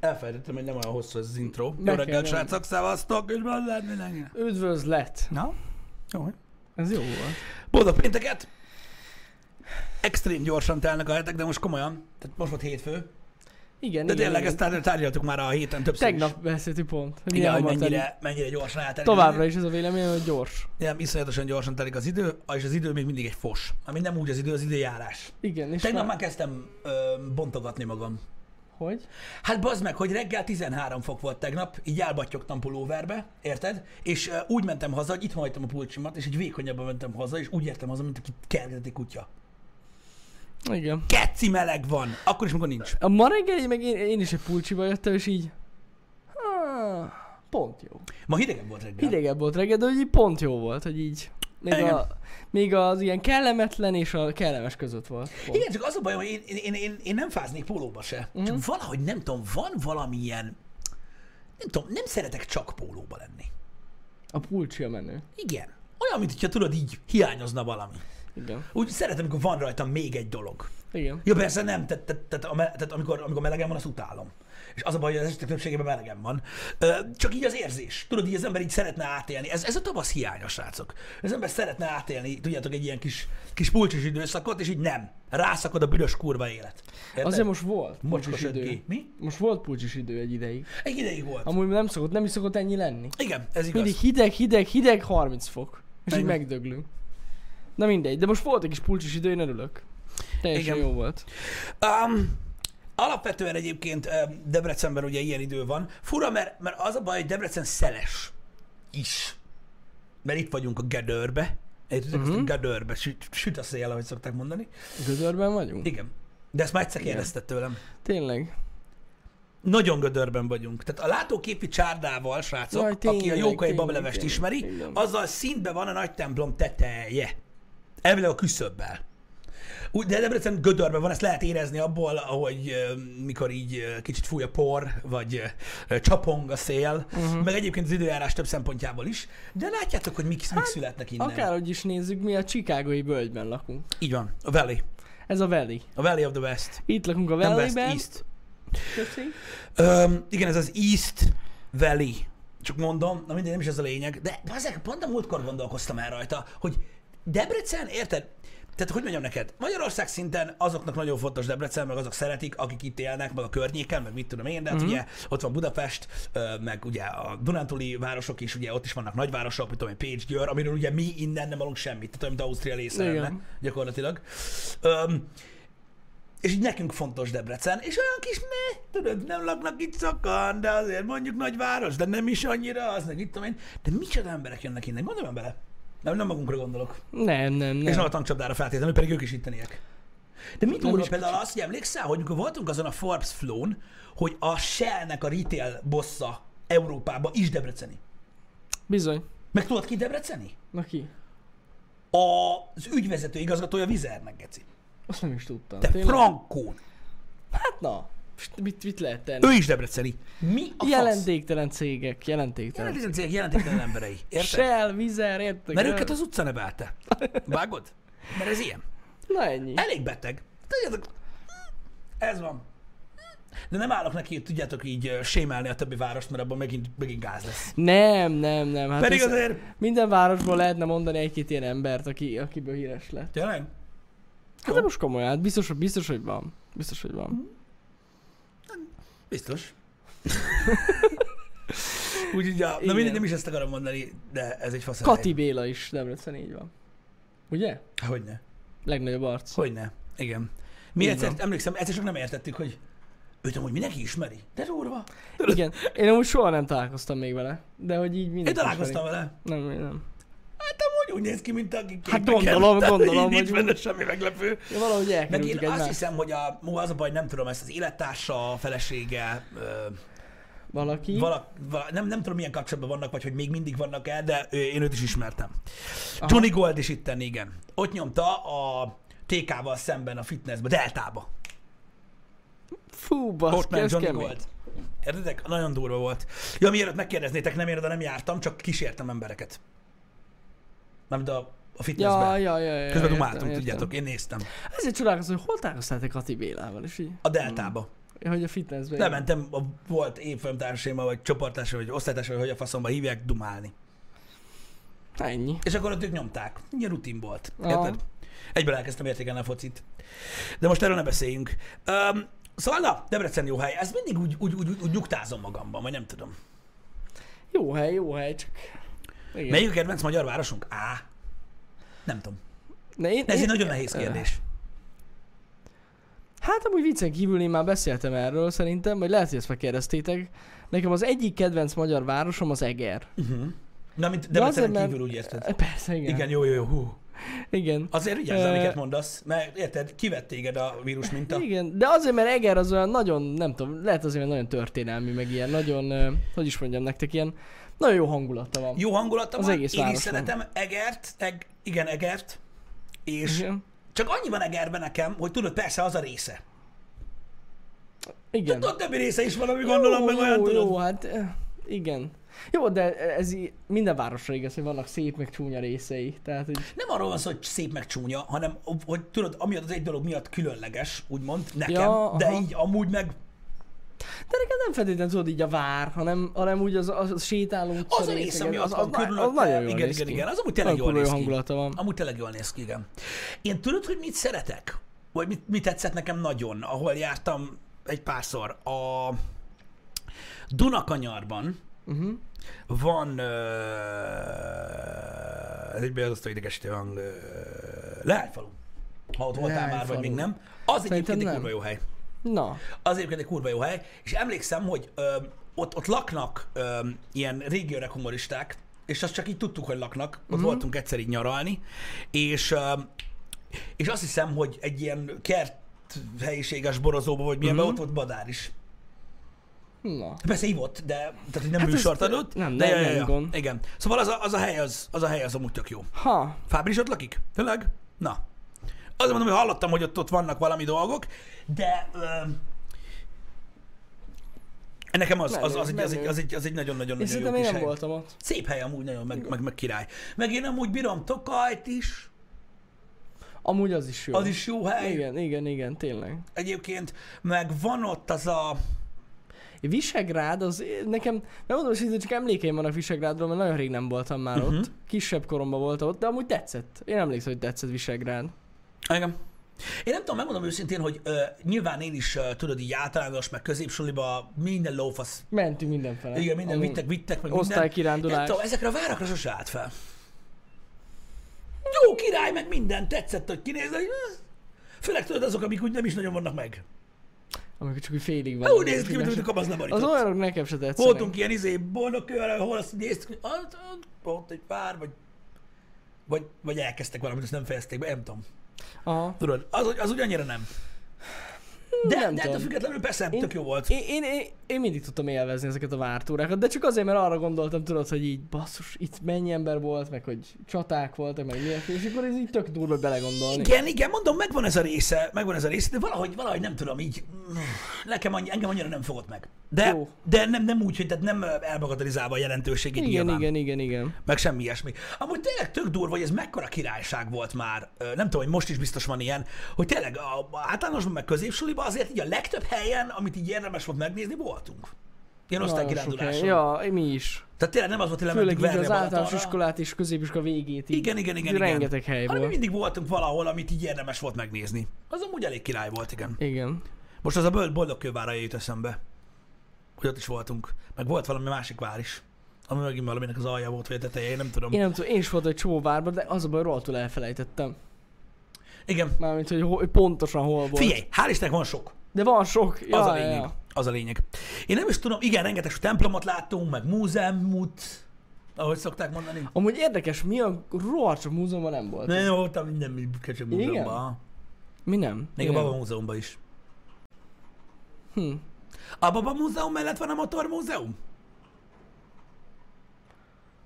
Elfelejtettem, hogy nem olyan hosszú ez az intro. Jó reggelt, srácok, szevasztok, és van lehet mindenki. Üdvözlet! Na? Jó. Ez jó volt. Boldog pénteket! Extrém gyorsan telnek a hetek, de most komolyan. Tehát most volt hétfő. Igen, De igen, tényleg igen. ezt tár- tárgyaltuk már a héten többször is. Tegnap beszéltük pont. hogy Igen, milyen hogy hamar telik. mennyire, mennyire gyorsan eltelik. Továbbra is ez a véleményem, hogy gyors. Nem, iszonyatosan gyorsan telik az idő, és az idő még mindig egy fos. Ami nem úgy az idő, az időjárás. Igen, és Tegnap már... már kezdtem ö, bontogatni magam. Hogy? Hát bazd meg, hogy reggel 13 fok volt tegnap, így elbattyogtam pulóverbe, érted? És uh, úgy mentem haza, hogy itt hagytam a pulcsimat, és egy vékonyabban mentem haza, és úgy értem haza, mint aki kergeti kutya. Igen. Keci meleg van, akkor is, amikor nincs. A ma reggel meg én, én is egy pulcsiba jöttem, és így... Ah, pont jó. Ma hidegebb volt reggel. Hidegebb volt reggel, de hogy így pont jó volt, hogy így... Még, Igen. a, még az ilyen kellemetlen és a kellemes között volt. Pont. Igen, csak az a baj, hogy én, én, én, én, nem fáznék pólóba se. Mhm. Csak valahogy nem tudom, van valamilyen... Nem tudom, nem szeretek csak pólóba lenni. A pulcsi a menő. Igen. Olyan, mint hogyha tudod, így hiányozna valami. Igen. Úgy szeretem, amikor van rajtam még egy dolog. Igen. Ja, persze nem, tehát, tehát, tehát, tehát amikor, amikor melegem van, azt utálom. És az a baj, hogy az esetek többségében melegem van. Csak így az érzés. Tudod, így az ember így szeretne átélni. Ez, ez a tavasz hiányos, srácok. Az ember szeretne átélni, tudjátok, egy ilyen kis, kis pulcsis időszakot, és így nem. Rászakod a büdös kurva élet. Érted? Azért most volt pulcsis idő. 5G. Mi? Most volt pulcsis idő egy ideig. Egy ideig volt. Amúgy nem szokott, nem is szokott ennyi lenni. Igen, ez igaz. Mindig hideg, hideg, hideg, 30 fok. És így Igen. megdöglünk. Na mindegy, de most volt egy kis pulcsis idő, én örülök. Teljesen Igen. jó volt. Um, alapvetően egyébként Debrecenben ugye ilyen idő van. Fura, mert, mert az a baj, hogy Debrecen szeles is. Mert itt vagyunk a Gedörbe. Értitek, uh-huh. Mhm. Gedörbe, süt, süt a szél, ahogy szokták mondani. Gödörben vagyunk? Igen. De ezt már egyszer kérdezted tőlem. Tényleg. Nagyon gödörben vagyunk. Tehát a látóképi csárdával, srácok, Jaj, aki a tényleg, jókai tényleg, bablevest tényleg, ismeri, tényleg. azzal szintben van a nagy templom teteje. Elvileg a küszöbbel. Úgy, de Debrecen gödörben van, ezt lehet érezni abból, ahogy ö, mikor így kicsit fúj a por, vagy csapong a szél, uh-huh. meg egyébként az időjárás több szempontjából is. De látjátok, hogy mik, mik születnek innen. Akárhogy is nézzük, mi a Chicagói völgyben lakunk. Így van, a Valley. Ez a Valley. A Valley of the West. Itt lakunk a West, Valley-ben. East. Öm, igen, ez az East Valley. Csak mondom, na mindegy, nem is ez a lényeg. De azért pont a múltkor gondolkoztam el rajta, hogy Debrecen, érted? Tehát hogy mondjam neked, Magyarország szinten azoknak nagyon fontos Debrecen, meg azok szeretik, akik itt élnek, meg a környéken, meg mit tudom én, de hát Mhm. ugye ott van Budapest, meg ugye a Dunántúli városok is, ugye ott is vannak nagyvárosok, mint tudom én, Pécs, Győr, amiről ugye mi innen nem hallunk semmit, tehát mint Ausztria része lenne, gyakorlatilag. Öm, és így nekünk fontos Debrecen, és olyan kis ne, tudod, nem laknak itt sokan, de azért mondjuk nagyváros, de nem is annyira, az meg itt tudom én. De micsoda emberek jönnek innen, gondolom bele. Nem, nem magunkra gondolok. Nem, nem, És nem nem. a tankcsapdára feltétlenül, pedig ők is itteniek. De mit Nem is például az, hogy emlékszel, hogy amikor voltunk azon a Forbes Flown, hogy a Shell-nek a retail bossa Európába is debreceni. Bizony. Meg tudod ki debreceni? Na ki? Az ügyvezető igazgatója Vizernek, geci. Azt nem is tudtam. Tényleg? frankón. Hát na. Mit, mit lehet tenni? Ő is debreceni. Mi a fasz? Jelentéktelen cégek, jelentéktelen. Jelentéktelen cégek, jelentéktelen emberei. Érted? Shell, Vizer, értek? Mert őket az utca nevelte. Vágod? Mert ez ilyen. Na ennyi. Elég beteg. Tudjátok, ez van. De nem állok neki, tudjátok, így sémálni a többi várost, mert abban megint, megint gáz lesz. Nem, nem, nem. Hát Pedig azért... Minden városból lehetne mondani egy-két ilyen embert, aki, akiből híres lett. Tényleg? Hát de most komolyan, hát biztos, biztos, hogy van. Biztos, hogy van. Biztos. Úgyhogy, ja, na mindegy, nem is ezt akarom mondani, de ez egy fasz. Kati Béla is Debrecen, így van. Ugye? Hogyne. Legnagyobb arc. Hogyne. Igen. Mi Így egyszer, van. emlékszem, egyszer csak nem értettük, hogy őt amúgy mindenki ismeri. De durva. Igen. Én amúgy soha nem találkoztam még vele. De hogy így Én mindenki találkoztam ismeri. vele. Nem, én nem. Hát amúgy úgy néz ki, mint aki Hát képbe gondolom, került, gondolom, Nincs hogy benne semmi meglepő. Ja, valahogy Meg én elkerültük azt egymást. hiszem, hogy a, mú, az a baj, nem tudom, ezt az élettársa, a felesége, ö, Valaki. vala, vala, nem, nem tudom milyen kapcsolatban vannak, vagy hogy még mindig vannak el, de ö, én őt is ismertem. Aha. Johnny Gold is itten, igen. Ott nyomta a TK-val szemben a fitnessbe, Deltába. Fú, Ott baszki, ment ez Johnny kemény. Gold. Értedek? Nagyon durva volt. Ja, mielőtt megkérdeznétek, nem oda nem jártam, csak kísértem embereket. De a, a fitnessbe. Ja, ja, ja, ja. Közben értem, értem. tudjátok, én néztem. Ezért csodálkozom, hogy hol találkoztátok Kati Bélával, és így. A Deltába. hogy a fitnessbe. Lementem, a, volt évfolyamtársaimmal, vagy csoporttársai, vagy osztálytársai, hogy a faszomba hívják, dumálni. Ennyi. És akkor ott ők nyomták. Ilyen rutin volt. Aha. Érted? Egyből elkezdtem értékelni a focit. De most erről ne beszéljünk. Um, szóval na, Debrecen jó hely. Ez mindig úgy, úgy, úgy, úgy nyugtázom magamban, vagy nem tudom. Jó hely, jó hely, csak... Igen. Melyik a kedvenc magyar városunk? Á. Nem tudom. Ne, én, Ez én- egy nagyon nehéz kérdés. Hát amúgy viccen kívül én már beszéltem erről szerintem, vagy lehet, hogy ezt megkérdeztétek. Nekem az egyik kedvenc magyar városom az Eger. Uh-huh. Na, mint azért, Debrecen mert- kívül úgy érted. Persze, igen. Igen, jó, jó, jó. Hú. Igen. Azért vigyázz, Ö, amiket mondasz, mert érted, kivett téged a vírus minta. Igen, de azért, mert Eger az olyan nagyon, nem tudom, lehet azért, mert nagyon történelmű, meg ilyen nagyon, ö, hogy is mondjam nektek, ilyen nagyon jó hangulata van. Jó hangulata Az van, egész én is szeretem Egert, eg, igen, Egert, és Igen. csak annyi van Egerben nekem, hogy tudod, persze az a része. Igen. Tudod, többi része is valami gondolom, meg olyan jó, tudod. jó, hát eh, igen. Jó, de ez í- minden városra igaz, hogy vannak szép meg csúnya részei. Tehát, hogy Nem arról van szó, hogy szép meg csúnya, hanem hogy tudod, amiatt az egy dolog miatt különleges, úgymond, nekem, Ja, de aha. így amúgy meg De nekem nem feltétlenül tudod így a vár, hanem, hanem úgy az, az, az sétáló utca az a rész, ami az, az, az, körülötte. nagyon jól igen, igen, igen, az amúgy tényleg jól néz ki. van. Amúgy tényleg jól néz ki, igen. Én tudod, hogy mit szeretek? Vagy mit, mit tetszett nekem nagyon, ahol jártam egy párszor. A Dunakanyarban Uh-huh. van, ez egy beadasztó idegesítő hang, Leányfalu. Ha ott voltál már, vagy még nem. Az Szerintem egyébként egy kurva jó hely. Na, Az egyébként egy kurva jó hely, és emlékszem, hogy ö, ott, ott laknak ö, ilyen régi öreg humoristák, és azt csak így tudtuk, hogy laknak. Ott Mhm. voltunk egyszer így nyaralni, és, ö, és azt hiszem, hogy egy ilyen kert helyiséges borozóba, vagy milyenben, Mhm. ott volt Badár is. na. Persze ivott, de tehát hogy nem Hát műsort adott. nem, de nem, ja, ja, nem ja. gond. Igen. Szóval az a, az a hely, az, az a hely az amúgy tök jó. Ha, Fábri is ott lakik? Tényleg? Na. Azért mondom, hogy hallottam, hogy ott, ott vannak valami dolgok, de ö, nekem az, az, az, egy, az, egy, az, egy, az egy nagyon-nagyon nagyon jó kis nem hely. voltam ott. Szép hely amúgy nagyon, meg, meg, meg király. Meg én amúgy bírom Tokajt is, Amúgy az is jó. az is jó hely Igen, igen, igen, tényleg. egyébként, meg van ott az a... Visegrád, az nekem, nem mondom, hogy csak emlékeim vannak Visegrádról, mert nagyon rég nem voltam már Mhm. ott. Kisebb koromban voltam ott, de amúgy tetszett. Én emlékszem, hogy tetszett Visegrád. Igen. Én nem tudom, megmondom őszintén, hogy ö, nyilván én is, ö, tudod, így általános, meg középsuliba minden lófasz Mentünk mindenfele. Igen, minden Amúgy vittek, vittek, meg minden. Osztálykirándulás. Nem tudom, ezekre a várakra sose állt fel. Jó király, meg minden, tetszett, hogy kinéz, eh, főleg tudod azok, amik úgy nem is nagyon vannak meg. Amikor csak úgy félig van. Úgy néz ki, mint a kamasz Az olyanok nekem se tetszenek. Voltunk ilyen izé, boldog kővel, ahol azt néztük, hogy ott, ott, ott egy pár, vagy, vagy, vagy elkezdtek valamit, azt nem fejezték be, nem tudom. Aha. Tudod, az, az úgy annyira nem. De, nem de ettől tudom. függetlenül persze Én- tök jó volt. Én, én, én, én, mindig tudtam élvezni ezeket a vártúrákat, de csak azért, mert arra gondoltam, tudod, hogy így basszus, itt mennyi ember volt, meg hogy csaták voltak, meg miért, és akkor ez így tök durva belegondolni. Igen, igen, mondom, megvan ez a része, megvan ez a része, de valahogy, valahogy nem tudom, így nekem annyi, engem annyira nem fogott meg. De, Jó. de nem, nem úgy, hogy tehát nem elbagatelizálva a jelentőségét Igen, nyilván. igen, igen, igen. Meg semmi ilyesmi. Amúgy tényleg tök durva, hogy ez mekkora királyság volt már, nem tudom, hogy most is biztos van ilyen, hogy tényleg a, a általánosban meg középsuliban azért így a legtöbb helyen, amit így érdemes volt megnézni, voltunk. Ilyen osztálykiránduláson. hely. Ja, mi is. Tehát tényleg nem az volt, hogy Főleg így az általános iskolát és középiskola végét. Így. Igen, igen, igen, igen. Rengeteg hely Hanem mi volt. mindig voltunk valahol, amit így érdemes volt megnézni. Az amúgy elég király volt, igen. Igen. Most az a boldog kővára jut eszembe, hogy ott is voltunk. Meg volt valami másik vár is, ami megint valaminek az alja volt, vagy a teteje, én nem tudom. Én nem tudom, én is voltam egy csomó várban, de az a baj, rohadtul elfelejtettem. Igen. Mármint, hogy, hogy pontosan hol volt. Figyelj, hál' Istennek van sok. De van sok. Ja, Az a lényeg. ja. Az a lényeg. Én nem is tudom, igen, rengeteg templomot láttunk, meg múzeumot, ahogy szokták mondani. Amúgy érdekes, mi a rohadt sok múzeumban nem volt. Nem, voltam minden Igen? múzeumban. Mi nem? Még a Igen. Baba Múzeumban is. Hm. A Baba Múzeum mellett van a Motor Múzeum?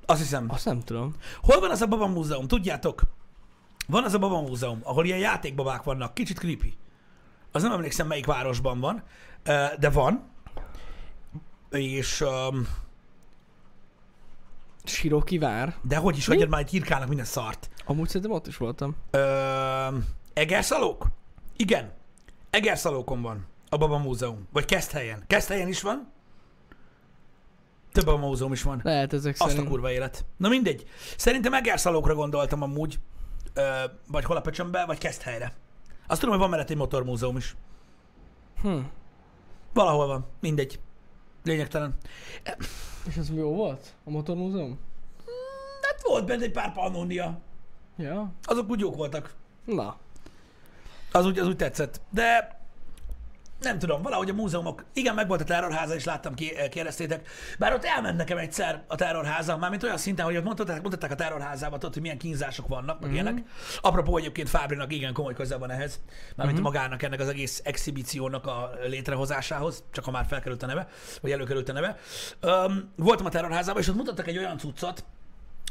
Azt hiszem. Azt nem tudom. Hol van az a Baba Múzeum? Tudjátok? Van az a Baba Múzeum, ahol ilyen játékbabák vannak, kicsit creepy. Az nem emlékszem, melyik városban van, ö, de van. És, öm, Siroki vár. de hogy is, hagyjad már, itt írkálnak minden szart. Amúgy szerintem ott is voltam. Öm, Egerszalók? Igen. Egerszalókon van. A Baba Múzeum. Vagy Keszthelyen. Keszthelyen is van. Több Baba Múzeum is van. Lehet ezek Azt a szerint. kurva élet. Na mindegy. Szerintem Egerszalókra gondoltam amúgy. Ö, vagy hol a pöcsömbe, vagy Keszthelyre. Azt tudom, hogy van mellett egy motormúzeum is. Hm. Valahol van. Mindegy. Lényegtelen. És ez jó volt? A motormúzeum? Hát volt benne egy pár pannónia. Ja. Azok úgy jók voltak. Na. Az úgy, az úgy tetszett. De nem tudom, valahogy a múzeumok, igen, meg volt a terrorháza, és láttam, ki, kérdeztétek, bár ott elment nekem egyszer a terrorháza, mármint olyan szinten, hogy ott mondták, mondták a terrorházába, tudod, hogy milyen kínzások vannak, meg Mhm. ilyenek. Apropó egyébként Fábrinak igen komoly köze van ehhez, mármint Mhm. magának ennek az egész exhibíciónak a létrehozásához, csak ha már felkerült a neve, vagy előkerült a neve. Um, voltam a terrorházában, és ott mutattak egy olyan cuccot,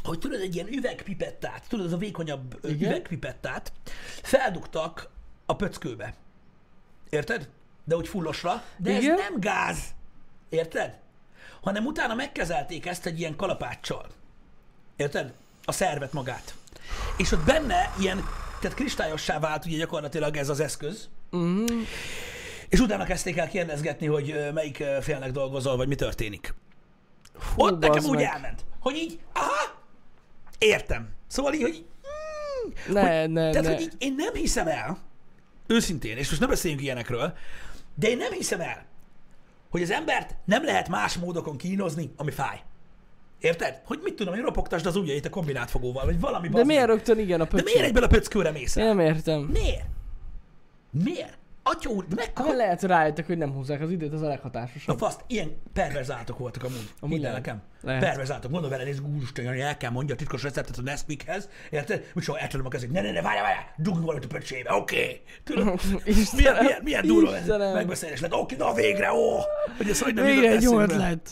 hogy tudod, egy ilyen üvegpipettát, tudod, az a vékonyabb Igen. üvegpipettát feldugtak a pöckőbe. Érted? De úgy fullosra. De Igen. ez nem gáz. Érted? Hanem utána megkezelték ezt egy ilyen kalapáccsal. Érted? A szervet magát. És ott benne ilyen, tehát kristályossá vált ugye gyakorlatilag ez az eszköz, Mm. és utána kezdték el kérdezgetni, hogy melyik félnek dolgozol, vagy mi történik. Fú, Ott nekem úgy meg. elment, hogy így, aha, értem. Szóval így, hogy mm, Ne, hogy, ne, tehát, ne. hogy így, én nem hiszem el, őszintén, és most ne beszéljünk ilyenekről, de én nem hiszem el, hogy az embert nem lehet más módokon kínozni, ami fáj. Érted? Hogy mit tudom, hogy ropogtasd az ujjait a kombinátfogóval, vagy valami De miért rögtön igen a De pöcső? miért egyből a pöckőre mész Én el? nem értem. Miért? Miért? Atya úr, de mekkora... Lehet, hogy rájöttek, hogy nem húzzák az időt, az a A leghatásosabb. faszt, ilyen perverzátok voltak amúgy. El lehet. nekem. Lehet. Perverzátok. Mondom vele, nézd, úristen, Jani, el kell mondja a titkos receptet a Nesquikhez. Érted? Úgy soha eltöröm a kezét. Ne, ne, ne, várjál, várjál. Dugunk valamit a pöcsébe. Oké. Okay. Tudod? Milyen, milyen, milyen durva ez megbeszélés lett. Oké, na végre, ó! Hogy ez hogy nem Végre egy jó ötlet.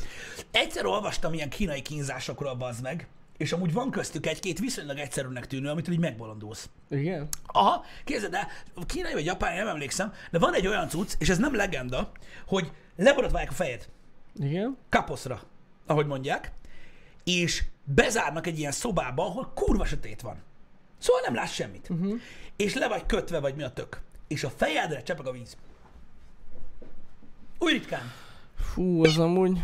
Egyszer olvastam ilyen kínai kínzásokról, bazd meg, és amúgy van köztük egy-két viszonylag egyszerűnek tűnő, amitől így megbolondulsz. Igen? Aha, képzeld el, kínai vagy japán, nem emlékszem, de van egy olyan cucc, és ez nem legenda, hogy leborotválják a fejed Igen? kaposzra, ahogy mondják, és bezárnak egy ilyen szobába, ahol kurva sötét van. Szóval nem látsz semmit. Uh-huh. És le vagy kötve, vagy mi a tök. És a fejedre csepeg a víz. Úgy ritkán. Fú, az amúgy...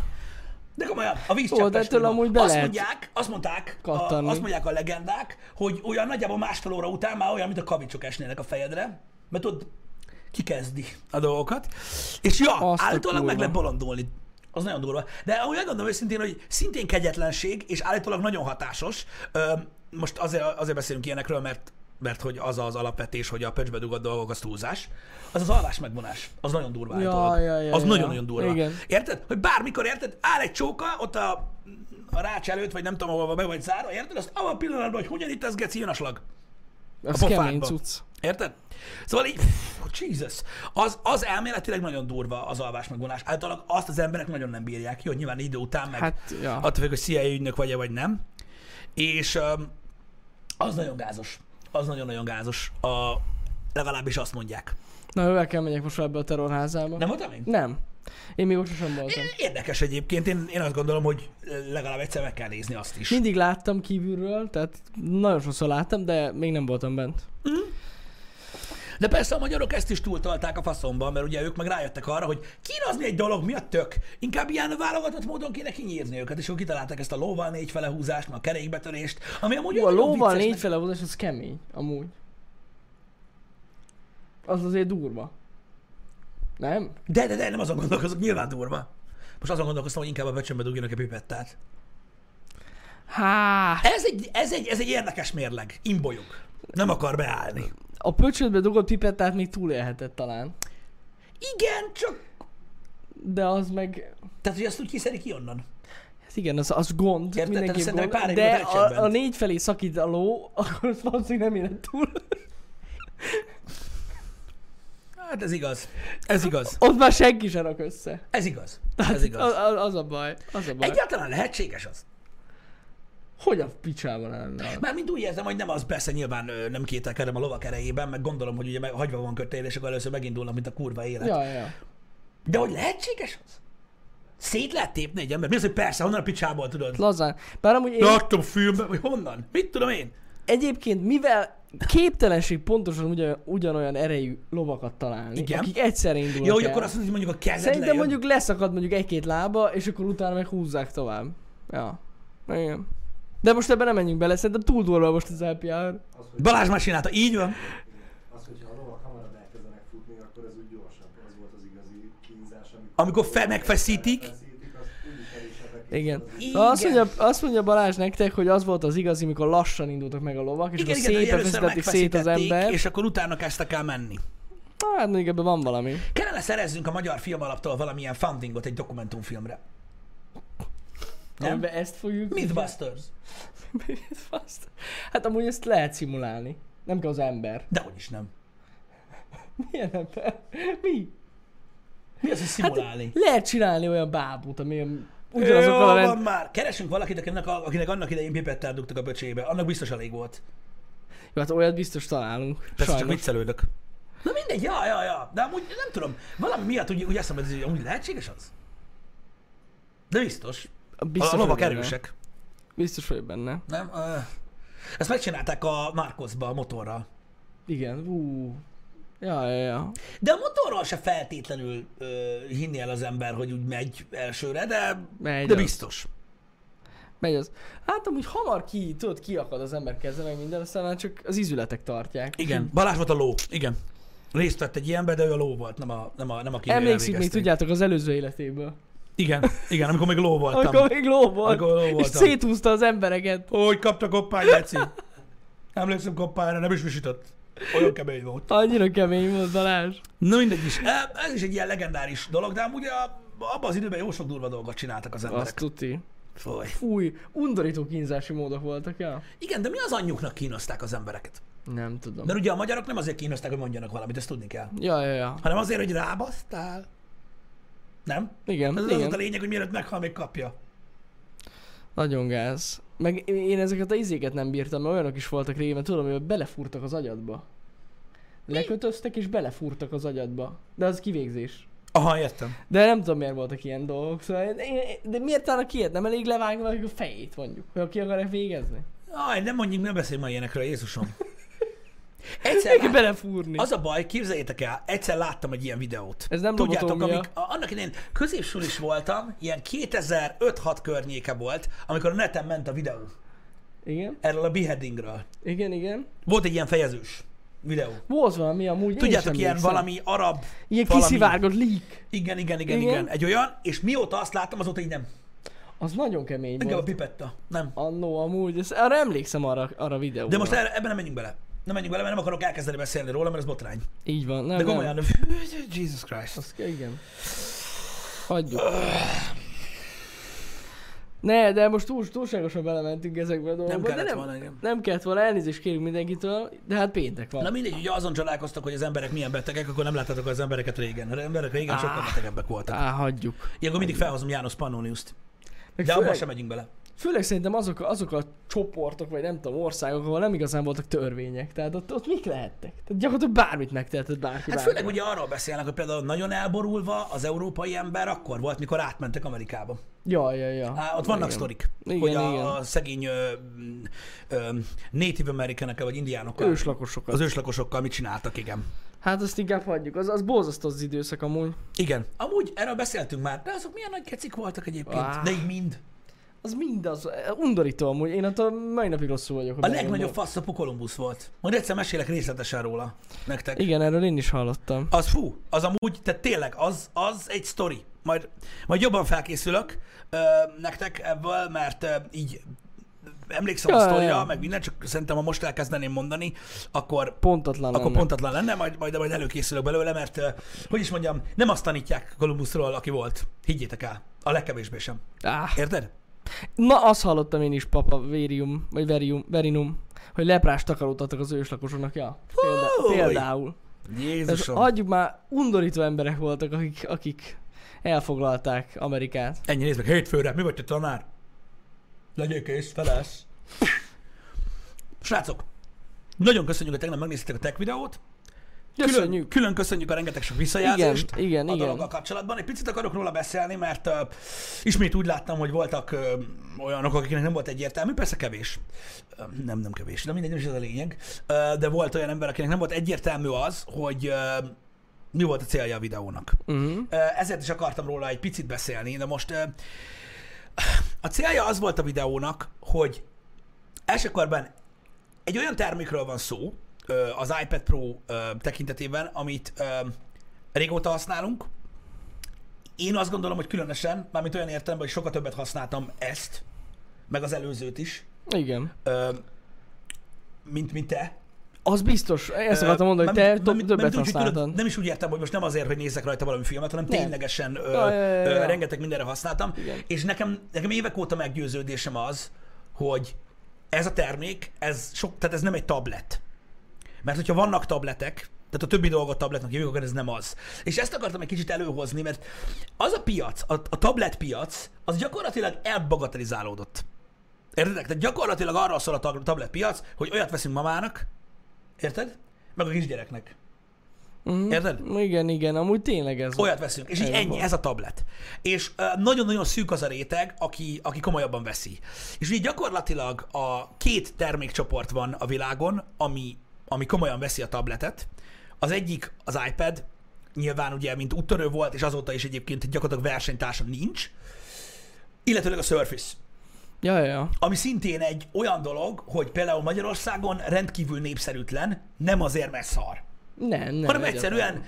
De komolyan, a víz Ó, de cseppes ettől néma. amúgy be azt lehet mondják, azt mondták, a, azt mondják a legendák, hogy olyan nagyjából másfél óra után már olyan, mint a kavicsok esnének a fejedre, mert tudod, kikezdi a dolgokat. És ja, Azt állítólag meg lehet bolondulni. Az nagyon durva. De ahogy megmondom őszintén, hogy szintén kegyetlenség, és állítólag nagyon hatásos. Most azért, azért beszélünk ilyenekről, mert mert hogy az az alapvetés, hogy a pöcsbe dugott dolgok az túlzás, az az alvás megvonás. Az nagyon durva Ja, ja, ja, az ja. nagyon-nagyon durva. Igen. Érted? Hogy bármikor, érted? Áll egy csóka, ott a, a rács előtt, vagy nem tudom, hova be vagy zárva, érted? Azt abban a pillanatban, hogy hogyan itt ez geci, jön a slag. Az pofádba. kemény cucc. Érted? Szóval így, Jesus, az, az elméletileg nagyon durva az alvás megvonás. Általában azt az emberek nagyon nem bírják. Jó, nyilván idő után meg hát, Hát, ja. attól függ, hogy CIA ügynök vagy-e, vagy nem. És um, az nagyon gázos. Az nagyon-nagyon gázos. A, legalábbis azt mondják. Na, ővel kell megyek most ebbe a terrorházába. Nem voltam még? Nem. Én még ott sosem voltam. Érdekes egyébként. Én, én azt gondolom, hogy legalább egyszer meg kell nézni azt is. Mindig láttam kívülről, tehát nagyon sokszor láttam, de még nem voltam bent. De persze a magyarok ezt is túltolták a faszomban, mert ugye ők meg rájöttek arra, hogy kínozni egy dolog, mi a tök? Inkább ilyen válogatott módon kéne kinyírni őket, és ők kitalálták ezt a lóval négyfele húzást, meg a kerékbetörést, ami amúgy Jó, a lóval négyfele húzás, az kemény, amúgy. Az azért durva. Nem? De, de, de, nem azon gondolkozok, nyilván durva. Most azon gondolkoztam, hogy inkább a becsömbe dugjanak egy pipettát. Há, Ez egy, ez egy, ez egy érdekes mérleg. Imbolyog. Nem akar beállni. A pöcsödbe dugott pipettát még túlélhetett talán. Igen, csak... De az meg... Tehát, hogy azt úgy kiszedi ki onnan. Hát igen, az, az gond, Érted? mindenképp gond, pár de a, a négy felé szakít a ló, akkor az valószínűleg nem élet túl. Hát ez igaz. Ez igaz. Ott már senki sem rak össze. Ez igaz. Ez Az, igaz. az, az a baj. Az a baj. Egyáltalán lehetséges az. Hogy a picsában lenne? Mármint úgy érzem, hogy nem az persze nyilván nem kételkedem a lovak erejében, meg gondolom, hogy ugye meg, hagyva van kötél, és akkor először megindulnak, mint a kurva élet. Ja, ja. De hogy lehetséges az? Szét lehet tépni egy ember? Mi az, hogy persze, honnan a picsából tudod? Lazán. Bár amúgy én Láttam filmben, vagy honnan? Mit tudom én? egyébként mivel képtelenség pontosan ugyan, ugyanolyan erejű lovakat találni, Igen. akik egyszerre indulnak Jó, hogy akkor azt mondod, hogy mondjuk a kezed Szerintem lejön. mondjuk leszakad mondjuk egy-két lába, és akkor utána meg húzzák tovább. Ja. Igen. De most ebben nem menjünk bele, szerintem túl durva most az LPR. Az, hogy, Balázs már csinálta, így van. az, hogyha a lovak hamarabb elkezdenek futni, akkor ez úgy gyorsabb. Az volt az igazi kínzás, amikor... Amikor fe- megfeszítik. Igen. Igen. Azt mondja, azt mondja Balázs nektek, hogy az volt az igazi, mikor lassan indultak meg a lovak, és Igen, akkor vezetették szét az ember. és akkor utána kezdtek el menni. Hát még ebben van valami. Kellene szerezzünk a Magyar Filmalaptól valamilyen fundingot egy dokumentumfilmre. Nem? Amiben ezt fogjuk... Mythbusters. Mythbusters. Hát amúgy ezt lehet szimulálni. Nem kell az ember. Dehogy is nem. Milyen ember? Mi? Mi az, hogy szimulálni? Lehet csinálni olyan bábút, ami olyan- ugyanazokkal a Jó, rend... van már. Keresünk valakit, akinek, akinek annak idején pipettel dugtak a böcsébe. Annak biztos elég volt. Jó, hát olyat biztos találunk. Persze csak Sajnos. viccelődök. Na mindegy, ja, ja, ja. De amúgy nem tudom, valami miatt úgy, úgy eszembe, hogy amúgy lehetséges az? De biztos. Biztos a lovak erősek. Biztos vagyok benne. Nem? Ezt megcsinálták a Narcosba a motorral. Igen, ú. Ja, ja, ja. De a motorral se feltétlenül ö, hinni el az ember, hogy úgy megy elsőre, de, Megy de az. biztos. Megy az. Hát amúgy hamar ki, tudod, kiakad az ember keze, meg minden, aztán csak az izületek tartják. Igen. Balázs volt a ló. Igen. Részt vett egy ilyenbe, de ő a ló volt, nem a, nem a, nem a Emlékszik még, tudjátok, az előző életéből. Igen, igen, amikor még ló voltam. Amikor még ló volt. Amikor ló és voltam. széthúzta az embereket. Hogy kapta koppány, Leci? Emlékszem koppányra, nem is visított. Olyan kemény volt. Annyira kemény volt Balázs. Na mindegy is. E, Ez is egy ilyen legendáris dolog, de amúgy abban az időben jó sok durva dolgot csináltak az Azt emberek. tuti. Foly. Fúj, undorító kínzási módok voltak, ja? Igen, de mi az anyjuknak kínozták az embereket? Nem tudom. Mert ugye a magyarok nem azért kínozták, hogy mondjanak valamit, ezt tudni kell. Ja, ja, ja. Hanem azért, hogy rábasztál. Nem? Igen, Ez az igen. volt a lényeg, hogy mielőtt meghal, még kapja. Nagyon gáz. Meg én ezeket a izéket nem bírtam, mert olyanok is voltak régen, tudom, hogy belefúrtak az agyadba. Lekötöztek és belefúrtak az agyadba. De az kivégzés. Aha, értem. De nem tudom, miért voltak ilyen dolgok. Szóval, én, én- de miért talán ilyet? Nem elég levágni a fejét, mondjuk, hogy aki akarják végezni? Aj, nem mondjuk, nem beszélj ma ilyenekről, Jézusom. Egyszer lát... belefúrni. Az a baj, képzeljétek el, egyszer láttam egy ilyen videót. Ez nem Tudjátok, amik, a- annak idején középsulis voltam, ilyen 2005-6 környéke volt, amikor a neten ment a videó Igen, erről a beheadingről. igen, igen. Volt egy ilyen fejezős videó. Volt valami amúgy, Tudjátok, is ilyen emlékszem. valami arab, Ilyen valami- kiszivárgott leak. igen, igen, igen, Igen. igen, egy olyan, és mióta azt láttam, azóta így nem. Az nagyon kemény Engem a volt. pipetta. Nem. Annó amúgy, ez, arra emlékszem arra, arra a videóra. De most erre, ebben nem menjünk bele. Nem menjünk bele, mert nem akarok elkezdeni beszélni róla, mert ez botrány. Így van, nem, De nem. komolyan, Jesus Christ. Az, igen. Hagyjuk. Ne, de most túl, túlságosan belementünk ezekbe a dolgokba. Nem de kellett nem, volna, igen. nem kellett volna, elnézést kérünk mindenkitől, de hát péntek van. Na mindegy, ugye azon csodálkoztak, hogy az emberek milyen betegek, akkor nem láttatok az embereket régen. Az emberek régen sokkal Ah. betegebbek voltak. Á, hagyjuk. Ilyenkor mindig felhozom János Pannoniuszt. De főleg, sem megyünk bele. Főleg szerintem azok, azok a csoportok, vagy nem tudom, országok, ahol nem igazán voltak törvények. Tehát ott, ott mik lehettek? Tehát gyakorlatilag bármit megtehetett bárki. Hát bárhol. főleg ugye arról beszélnek, hogy például nagyon elborulva az európai ember akkor volt, mikor átmentek Amerikába. Ja, ja, ja. Á, ott vannak Igen. sztorik, Igen, hogy a, igen. a szegény ö, ö, Native americanek vagy indiánokkal, Őslakosokat. az őslakosokkal mit csináltak, igen. Hát azt inkább hagyjuk. Az, az borzasztó az időszak amúgy. Igen. Amúgy erről beszéltünk már, de azok milyen nagy kecik voltak egyébként. Ah. De így mind. Az mind az, undorító amúgy. Én attól mai napig rosszul vagyok. A legnagyobb belegondolok. fasz a Kolumbusz volt. Majd egyszer mesélek részletesen róla nektek. Igen, erről én is hallottam. Az fú, az amúgy, tehát tényleg, az, az egy sztori. Majd, majd jobban felkészülök ö, nektek ebből, mert ö, így emlékszem Ja, a sztorira, ja. meg minden, csak szerintem ha most elkezdeném mondani, akkor Pontatlan akkor lenne. pontatlan lenne, majd, majd, majd előkészülök belőle, mert hogy is mondjam, nem azt tanítják Kolumbuszról, aki volt. Higgyétek el. A legkevésbé sem. Ah. Érted? Na, azt hallottam én is, papa, vérium, vagy verium, verinum, hogy leprás takarót adtak az őslakosoknak, ja. Példa, például. Jézusom. Adjuk már, undorító emberek voltak, akik, akik elfoglalták Amerikát. Ennyi, nézd meg, hétfőre, mi vagy te tanár? Legyél kész, felelsz. Srácok, nagyon köszönjük, hogy tegnap megnéztétek a tech videót. Külön, Köszönjük. külön köszönjük a rengeteg sok visszajelzést Igen, igen, a dologgal kapcsolatban. Egy picit akarok róla beszélni, mert uh, ismét úgy láttam, hogy voltak uh, olyanok, akiknek nem volt egyértelmű, persze kevés. Uh, nem, nem kevés, de mindegy, nem is ez a lényeg. Uh, de volt olyan ember, akinek nem volt egyértelmű az, hogy uh, mi volt a célja a videónak. Uh-huh. Ö, Ezért is akartam róla egy picit beszélni, de most ö, a célja az volt a videónak, hogy elsőkorban egy olyan termékről van szó az iPad Pro tekintetében, amit régóta használunk. Én azt gondolom, hogy különösen, mármint olyan értelemben, hogy sokkal többet használtam ezt, meg az előzőt is, Igen. mint, mint te. Az biztos. Ezt akartam mondani, hogy te mármint- többet hogy használtad. tudod, Nem is úgy értem, hogy most nem azért, hogy nézzek rajta valami filmet, hanem Nem. ténylegesen ö, Ja, ja, ja, ja. rengeteg mindenre használtam. Igen. És nekem, nekem évek óta meggyőződésem az, hogy ez a termék, ez, sok, tehát ez nem egy tablet. Mert hogyha vannak tabletek, tehát a többi dolgot tabletnek hívjuk, akkor ez nem az. És ezt akartam egy kicsit előhozni, mert az a piac, a, a tablet piac, az gyakorlatilag elbagatelizálódott. Értedek? Tehát gyakorlatilag arra szól a tab- tablet piac, hogy olyat veszünk mamának, érted? Meg a kisgyereknek. Uh-huh. Érted? Igen, igen, amúgy tényleg ez. Olyat veszünk, és így ennyi, van. ez a tablet. És ö, nagyon-nagyon szűk az a réteg, aki, aki komolyabban veszi. És így gyakorlatilag a két termékcsoport van a világon, ami, ami komolyan veszi a tabletet. Az egyik az iPad, nyilván ugye, mint úttörő volt, és azóta is egyébként gyakorlatilag versenytársa nincs, illetőleg a Surface. Ja, ja, ja. Ami szintén egy olyan dolog, hogy például Magyarországon rendkívül népszerűtlen, nem azért, mert szar, Nem, nem. hanem egyszerűen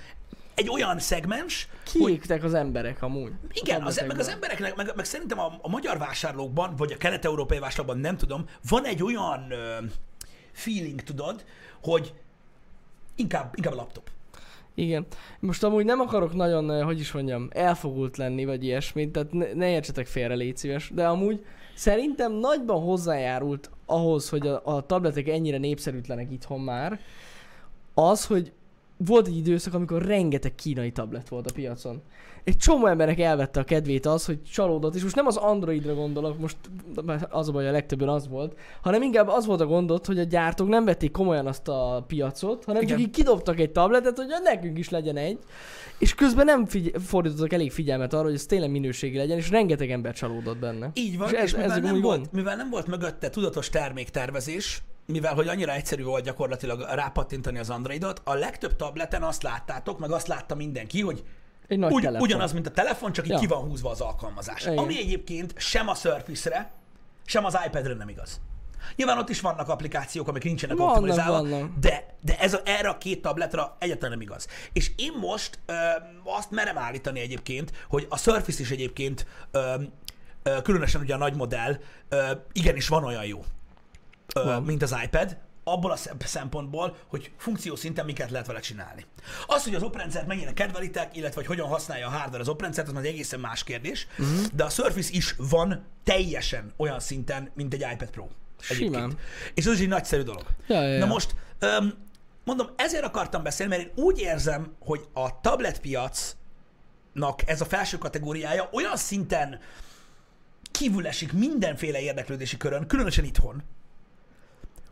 egy olyan szegmens, hogy Kiégtek az emberek amúgy. igen, az, meg az embereknek, meg, meg szerintem a, a magyar vásárlókban, vagy a kelet-európai vásárlókban, nem tudom, van egy olyan ö, feeling, tudod, hogy inkább, inkább a laptop. Igen. Most amúgy nem akarok nagyon, eh, hogy is mondjam, elfogult lenni, vagy ilyesmit, tehát ne, ne értsetek félre, légy szíves, de amúgy szerintem nagyban hozzájárult ahhoz, hogy a, a tabletek ennyire népszerűtlenek itthon már, az, hogy volt egy időszak, amikor rengeteg kínai tablet volt a piacon. Egy csomó embernek elvette a kedvét az, hogy csalódott, és most nem az Androidra gondolok, most az a baj, a legtöbben az volt, hanem inkább az volt a gondot, hogy a gyártók nem vették komolyan azt a piacot, hanem Igen. csak így kidobtak egy tabletet, hogy nekünk is legyen egy, és közben nem figy- fordítottak elég figyelmet arra, hogy ez tényleg minőségi legyen, és rengeteg ember csalódott benne. Így van, És és, ez- és mivel, ez nem volt, gond. mivel nem volt mögötte tudatos terméktervezés, mivel hogy annyira egyszerű volt gyakorlatilag rápattintani az Androidot, a legtöbb tableten azt láttátok, meg azt látta mindenki, hogy Egy nagy Ugy, telefon. ugyanaz, mint a telefon, csak így Ja. ki van húzva az alkalmazás. Igen. Ami egyébként sem a Surface-re, sem az iPad-re nem igaz. Nyilván ott is vannak applikációk, amik nincsenek Vannak, optimalizálva, vannak. de, de ez a, erre a két tabletra egyáltalán nem igaz. És én most ö, azt merem állítani egyébként, hogy a Surface is egyébként, ö, ö, különösen ugye a nagy modell, ö, igenis van olyan jó, ö, Van. mint az iPad, abból a szem- szempontból, hogy funkció szinten miket lehet vele csinálni. Az, hogy az oprendszert mennyire kedvelitek, illetve hogy hogyan használja a hardware az oprendszert, az már egy egészen más kérdés, uh-huh. de a Surface is van teljesen olyan szinten, mint egy iPad Pro. Egyébként. Simán. És ez is egy nagyszerű dolog. Ja, ja, Na ja. most, öm, mondom, ezért akartam beszélni, mert én úgy érzem, hogy a tabletpiacnak ez a felső kategóriája olyan szinten kívül esik mindenféle érdeklődési körön, különösen itthon,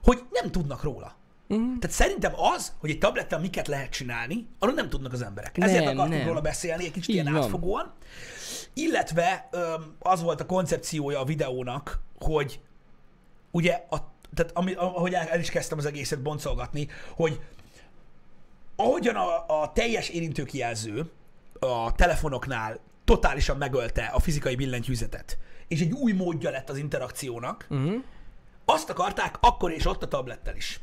hogy nem tudnak róla. Mhm. Tehát szerintem az, hogy egy tablettel miket lehet csinálni, arról nem tudnak az emberek. Ezért Nem, akartunk nem. róla beszélni egy kicsit Így ilyen van. átfogóan. Illetve az volt a koncepciója a videónak, hogy ugye, a, tehát ami, ahogy el el is kezdtem az egészet boncolgatni, hogy ahogyan a, a teljes érintőkijelző a telefonoknál totálisan megölte a fizikai billentyűzetet, és egy új módja lett az interakciónak, Uh-huh. Azt akarták akkor és ott a tablettel is.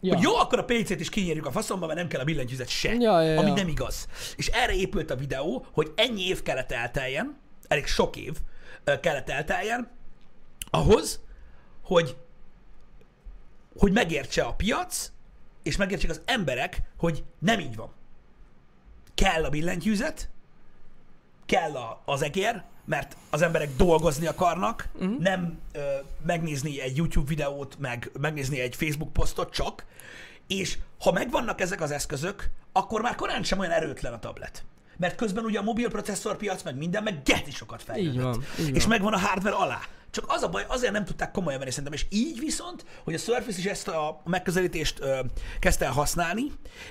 Ja. Hogy jó, akkor a PC-t is kinyírjuk a faszomba, mert nem kell a billentyűzet se. Ja, ja, ami ja. nem igaz. És erre épült a videó, hogy ennyi év kellett elteljen, elég sok év kellett elteljen, ahhoz, hogy, hogy megértse a piac, és megértsék az emberek, hogy nem így van. Kell a billentyűzet, kell a, az egér, mert az emberek dolgozni akarnak, uh-huh. nem ö, megnézni egy YouTube videót, meg megnézni egy Facebook posztot csak, és ha megvannak ezek az eszközök, akkor már korán sem olyan erőtlen a tablet. Mert közben ugye a mobil processzorpiac, meg minden, meg geti sokat fejlődött. Így van, így És van. megvan a hardware alá. Csak az a baj, azért nem tudták komolyan venni szerintem, és így viszont, hogy a Surface is ezt a megközelítést ö, kezdte el használni,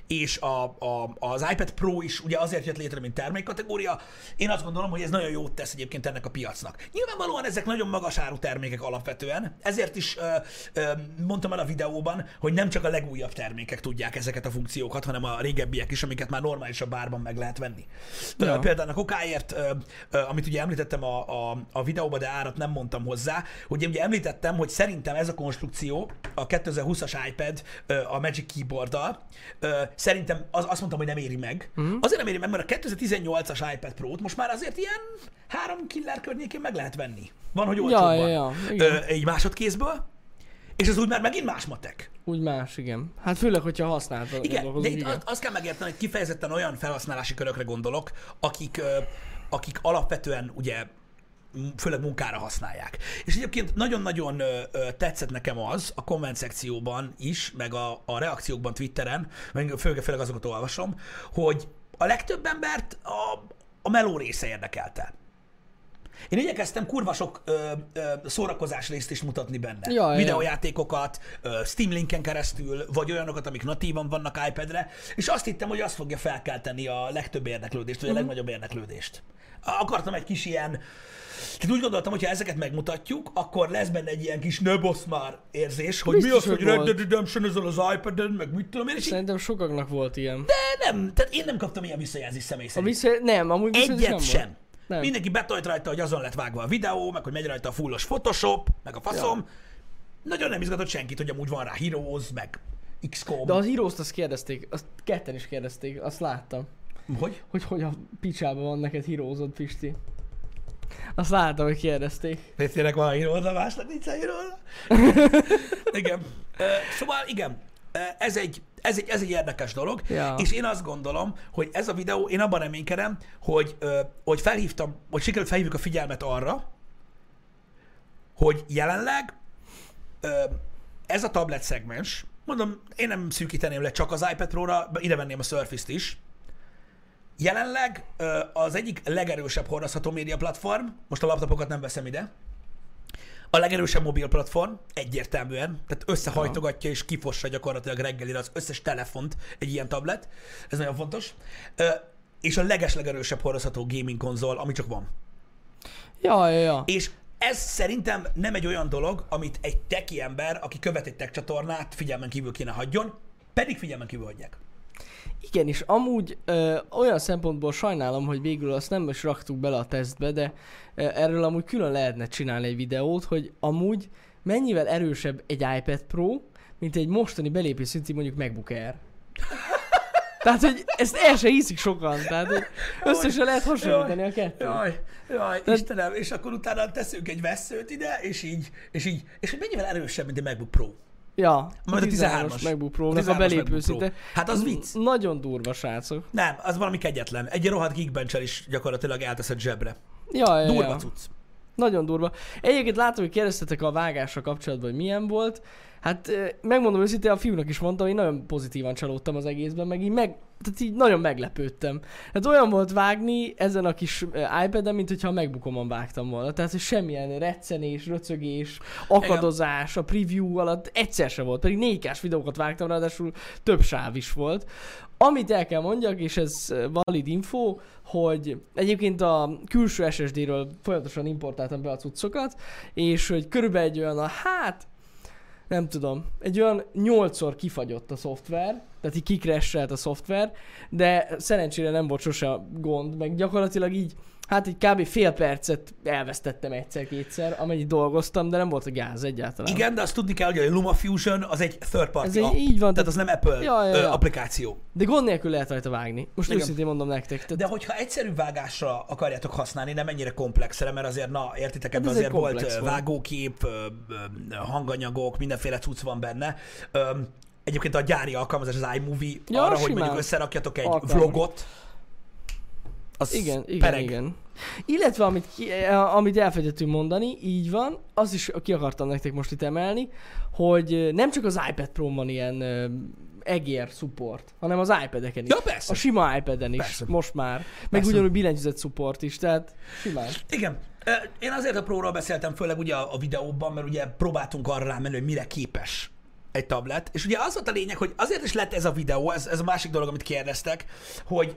és a, a, az iPad Pro is ugye azért jött létre, mint termékkategória, én azt gondolom, hogy ez nagyon jót tesz egyébként ennek a piacnak. Nyilvánvalóan ezek nagyon magas áru termékek alapvetően, ezért is ö, ö, mondtam el a videóban, hogy nem csak a legújabb termékek tudják ezeket a funkciókat, hanem a régebbiek is, amiket már normálisabb bárban meg lehet venni. Ja. Például a kokáért, ö, ö, amit ugye említettem a, a, a videóban, de árat nem mondtam hozzá, hogy én ugye említettem, hogy szerintem ez a konstrukció, a 2020-as iPad a Magic Keyboard-dal, ö, szerintem az, azt mondtam, hogy nem éri meg. Uh-huh. Azért nem éri meg, mert a 2018-as iPad Pro-t most már azért ilyen három killer környékén meg lehet venni. Van, hogy olcsóbban. ja, ja. Ö, egy másodkézből, és ez úgy már megint más matek. Úgy más, igen. Hát főleg, hogyha használtad. Igen, de itt igen. azt, kell megérteni, hogy kifejezetten olyan felhasználási körökre gondolok, akik, akik alapvetően ugye főleg munkára használják. És egyébként nagyon-nagyon tetszett nekem az a komment szekcióban is, meg a, a reakciókban Twitteren, meg főleg, főleg azokat olvasom, hogy a legtöbb embert a, a meló része érdekelte. Én igyekeztem kurva sok ö, ö, szórakozás részt is mutatni benne. Ja. Videójátékokat, ö, Steam linken keresztül, vagy olyanokat, amik natívan vannak iPad-re, és azt hittem, hogy azt fogja felkelteni a legtöbb érdeklődést, vagy a legnagyobb érdeklődést. Akartam egy kis ilyen, tehát úgy gondoltam, hogy ha ezeket megmutatjuk, akkor lesz benne egy ilyen kis nöbosz már érzés, hogy mi Biztos, az, hogy Red. Dead Redemption ezzel az iPad-en, meg mit tudom én, és Szerintem sokaknak volt ilyen. de nem, tehát én nem kaptam ilyen visszajelzést személy A szerint. vissza... Nem, amúgy Egyet nem sem. Volt. Nem. Mindenki betolt rajta, hogy azon lett vágva a videó, meg hogy megy rajta a fullos Photoshop, meg a faszom. Ja. Nagyon nem izgatott senkit, hogy amúgy van rá Heroes, meg XCOM. De az heroes azt kérdezték, azt ketten is kérdezték, azt láttam. Hogy? Hogy hogy a picsában van neked hírózod, Pisti. Azt láttam, hogy kérdezték. Péternek van Heroes, a másnak nincs Heroes. igen. Szóval igen, ez egy, ez egy, ez egy érdekes dolog, Ja. és én azt gondolom, hogy ez a videó, én abban reménykedem, hogy, hogy felhívtam, hogy sikerült felhívjuk a figyelmet arra, hogy jelenleg ez a tablet szegmens, mondom, én nem szűkíteném le csak az iPad Pro-ra, ide venném a Surface-t is. Jelenleg az egyik legerősebb hordozható média platform, most a laptopokat nem veszem ide, a legerősebb mobil platform, egyértelműen, tehát összehajtogatja és kifossa gyakorlatilag reggelire az összes telefont egy ilyen tablet, ez nagyon fontos, és a leges-legerősebb hordozható gaming konzol, ami csak van. Ja, ja, ja. És ez szerintem nem egy olyan dolog, amit egy teki ember, aki követ egy tech csatornát, figyelmen kívül kéne hagyjon, pedig figyelmen kívül hagyják. Igen, és amúgy ö, olyan szempontból sajnálom, hogy végül azt nem is raktuk bele a tesztbe, de ö, erről amúgy külön lehetne csinálni egy videót, hogy amúgy mennyivel erősebb egy iPad Pro, mint egy mostani belépő szintű mondjuk MacBook Air. Tehát, hogy ezt el se hiszik sokan, tehát hogy összesen lehet hasonlítani a kettőt. Jaj, jaj, Tehát- Istenem, és akkor utána teszünk egy veszőt ide, és így, és így, és hogy mennyivel erősebb, mint egy MacBook Pro. Ja, Majd a 13-as. MacBook A Pro-nak a 13-as belépő Pro. szinte. Hát az vicc. Nagyon durva, srácok. Nem, az valami kegyetlen. Egy rohadt geekbench is gyakorlatilag elteszed zsebre. Ja, ja, Durva ja. cucc. Nagyon durva. Egyébként látom, hogy kérdeztetek a vágásra kapcsolatban, hogy milyen volt. Hát megmondom őszintén, a fiúnak is mondtam, hogy nagyon pozitívan csalódtam az egészben, meg így, meg, tehát így nagyon meglepődtem. Hát olyan volt vágni ezen a kis iPad-en, mint hogyha a MacBookomon vágtam volna. Tehát, hogy semmilyen reccenés, röcögés, akadozás a preview alatt egyszer se volt. Pedig 4 k videókat vágtam, ráadásul több sáv is volt. Amit el kell mondjak, és ez valid info, hogy egyébként a külső SSD-ről folyamatosan importáltam be a cuccokat, és hogy körülbelül egy olyan, a, hát nem tudom, egy olyan nyolcszor kifagyott a szoftver, tehát így kikresselt a szoftver, de szerencsére nem volt sose gond, meg gyakorlatilag így, hát így kb. fél percet elvesztettem egyszer-kétszer, amennyit dolgoztam, de nem volt a gáz egyáltalán. Igen, de azt tudni kell, hogy a LumaFusion az egy third party Ez egy, app. így van, Tehát az nem Apple Ja, ja, ja. applikáció. de gond nélkül lehet rajta vágni. Most Igen. őszintén mondom nektek. Tehát De hogyha egyszerű vágásra akarjátok használni, nem ennyire komplexre, mert azért, na, értitek, ebben Hát ez egy azért volt volt. vágókép, hanganyagok, mindenféle cucc van benne. Egyébként a gyári alkalmazás, az iMovie, Ja, arra, hogy simán. mondjuk összerakjatok egy Alkalmas. vlogot, az Igen, igen, pereg. igen. Illetve amit, ki, eh, amit elfelejtettünk mondani, így van, az is ki akartam nektek most itt emelni, hogy eh, nem csak az iPad Pro van ilyen ö, egér support, hanem az iPad-eken is. Ja, persze. A sima iPad-en is, Persze. most már. Meg Persze. ugyanúgy billentyűzet support is, tehát simán. Igen. Én azért a Pro-ról beszéltem, főleg ugye a videóban, mert ugye próbáltunk arra rámenni, hogy mire képes egy tablet. És ugye az volt a lényeg, hogy azért is lett ez a videó, ez, ez a másik dolog, amit kérdeztek, hogy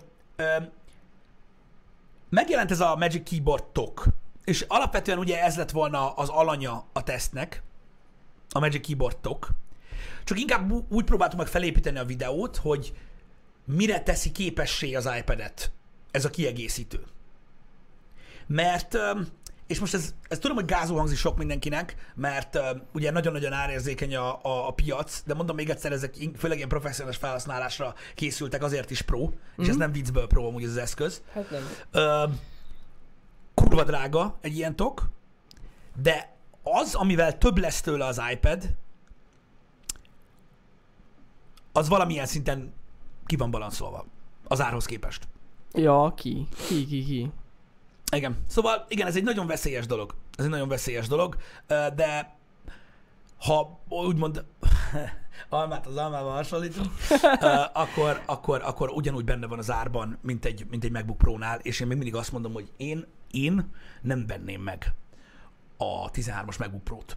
megjelent ez a Magic Keyboard tok, és alapvetően ugye ez lett volna az alanya a tesztnek, a Magic Keyboard tok, csak inkább úgy próbáltuk meg felépíteni a videót, hogy mire teszi képessé az iPad-et ez a kiegészítő. Mert, és most ez, ez tudom, hogy gázul hangzik sok mindenkinek, mert öm, ugye nagyon-nagyon árérzékeny a, a, a piac, de mondom még egyszer, ezek főleg ilyen professzionális felhasználásra készültek, azért is pro, mm-hmm. és ez nem viccből pro amúgy ez az eszköz. Hát nem. Ö, kurva drága egy ilyen tok, de az, amivel több lesz tőle az iPad, az valamilyen szinten ki van balanszolva az árhoz képest. Ja, ki? Ki, ki, ki? Igen. Szóval igen, ez egy nagyon veszélyes dolog. Ez egy nagyon veszélyes dolog, de ha úgymond almát az almával hasonlítunk, akkor, akkor, akkor ugyanúgy benne van az árban, mint egy, mint egy MacBook Pro-nál, és én még mindig azt mondom, hogy én, én nem venném meg a 13-as MacBook Pro-t.